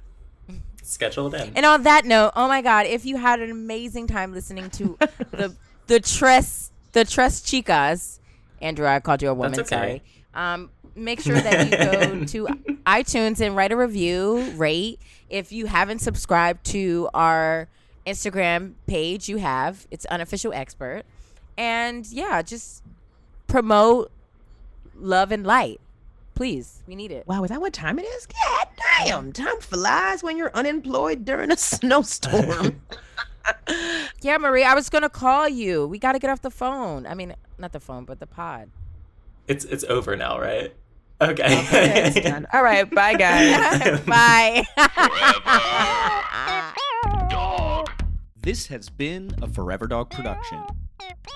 scheduled in. And on that note, oh my God, if you had an amazing time listening to the the Tres the Tres Chicas, Andrew, I called you a woman. That's okay. Sorry. Um, make sure that you go to iTunes and write a review, rate. If you haven't subscribed to our Instagram page, you have. It's unofficial expert, and yeah, just promote love and light, please. We need it. Wow, is that what time it is? God damn, time flies when you're unemployed during a snowstorm. Yeah, Marie, I was gonna call you. We got to get off the phone. I mean, not the phone, but the pod. It's it's over now, right? Okay. Okay, it's done. All right, bye guys. Bye. This has been a Forever Dog production.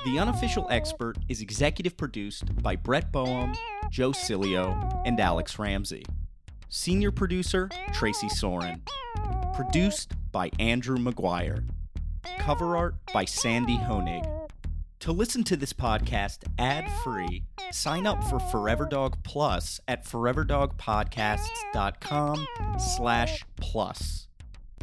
The Unofficial Expert is executive produced by Brett Boehm, Joe Cilio, and Alex Ramsey. Senior producer, Tracy Soren. Produced by Andrew McGuire. Cover art by Sandy Honig. To listen to this podcast ad-free, sign up for Forever Dog Plus at foreverdogpodcasts.com slash plus.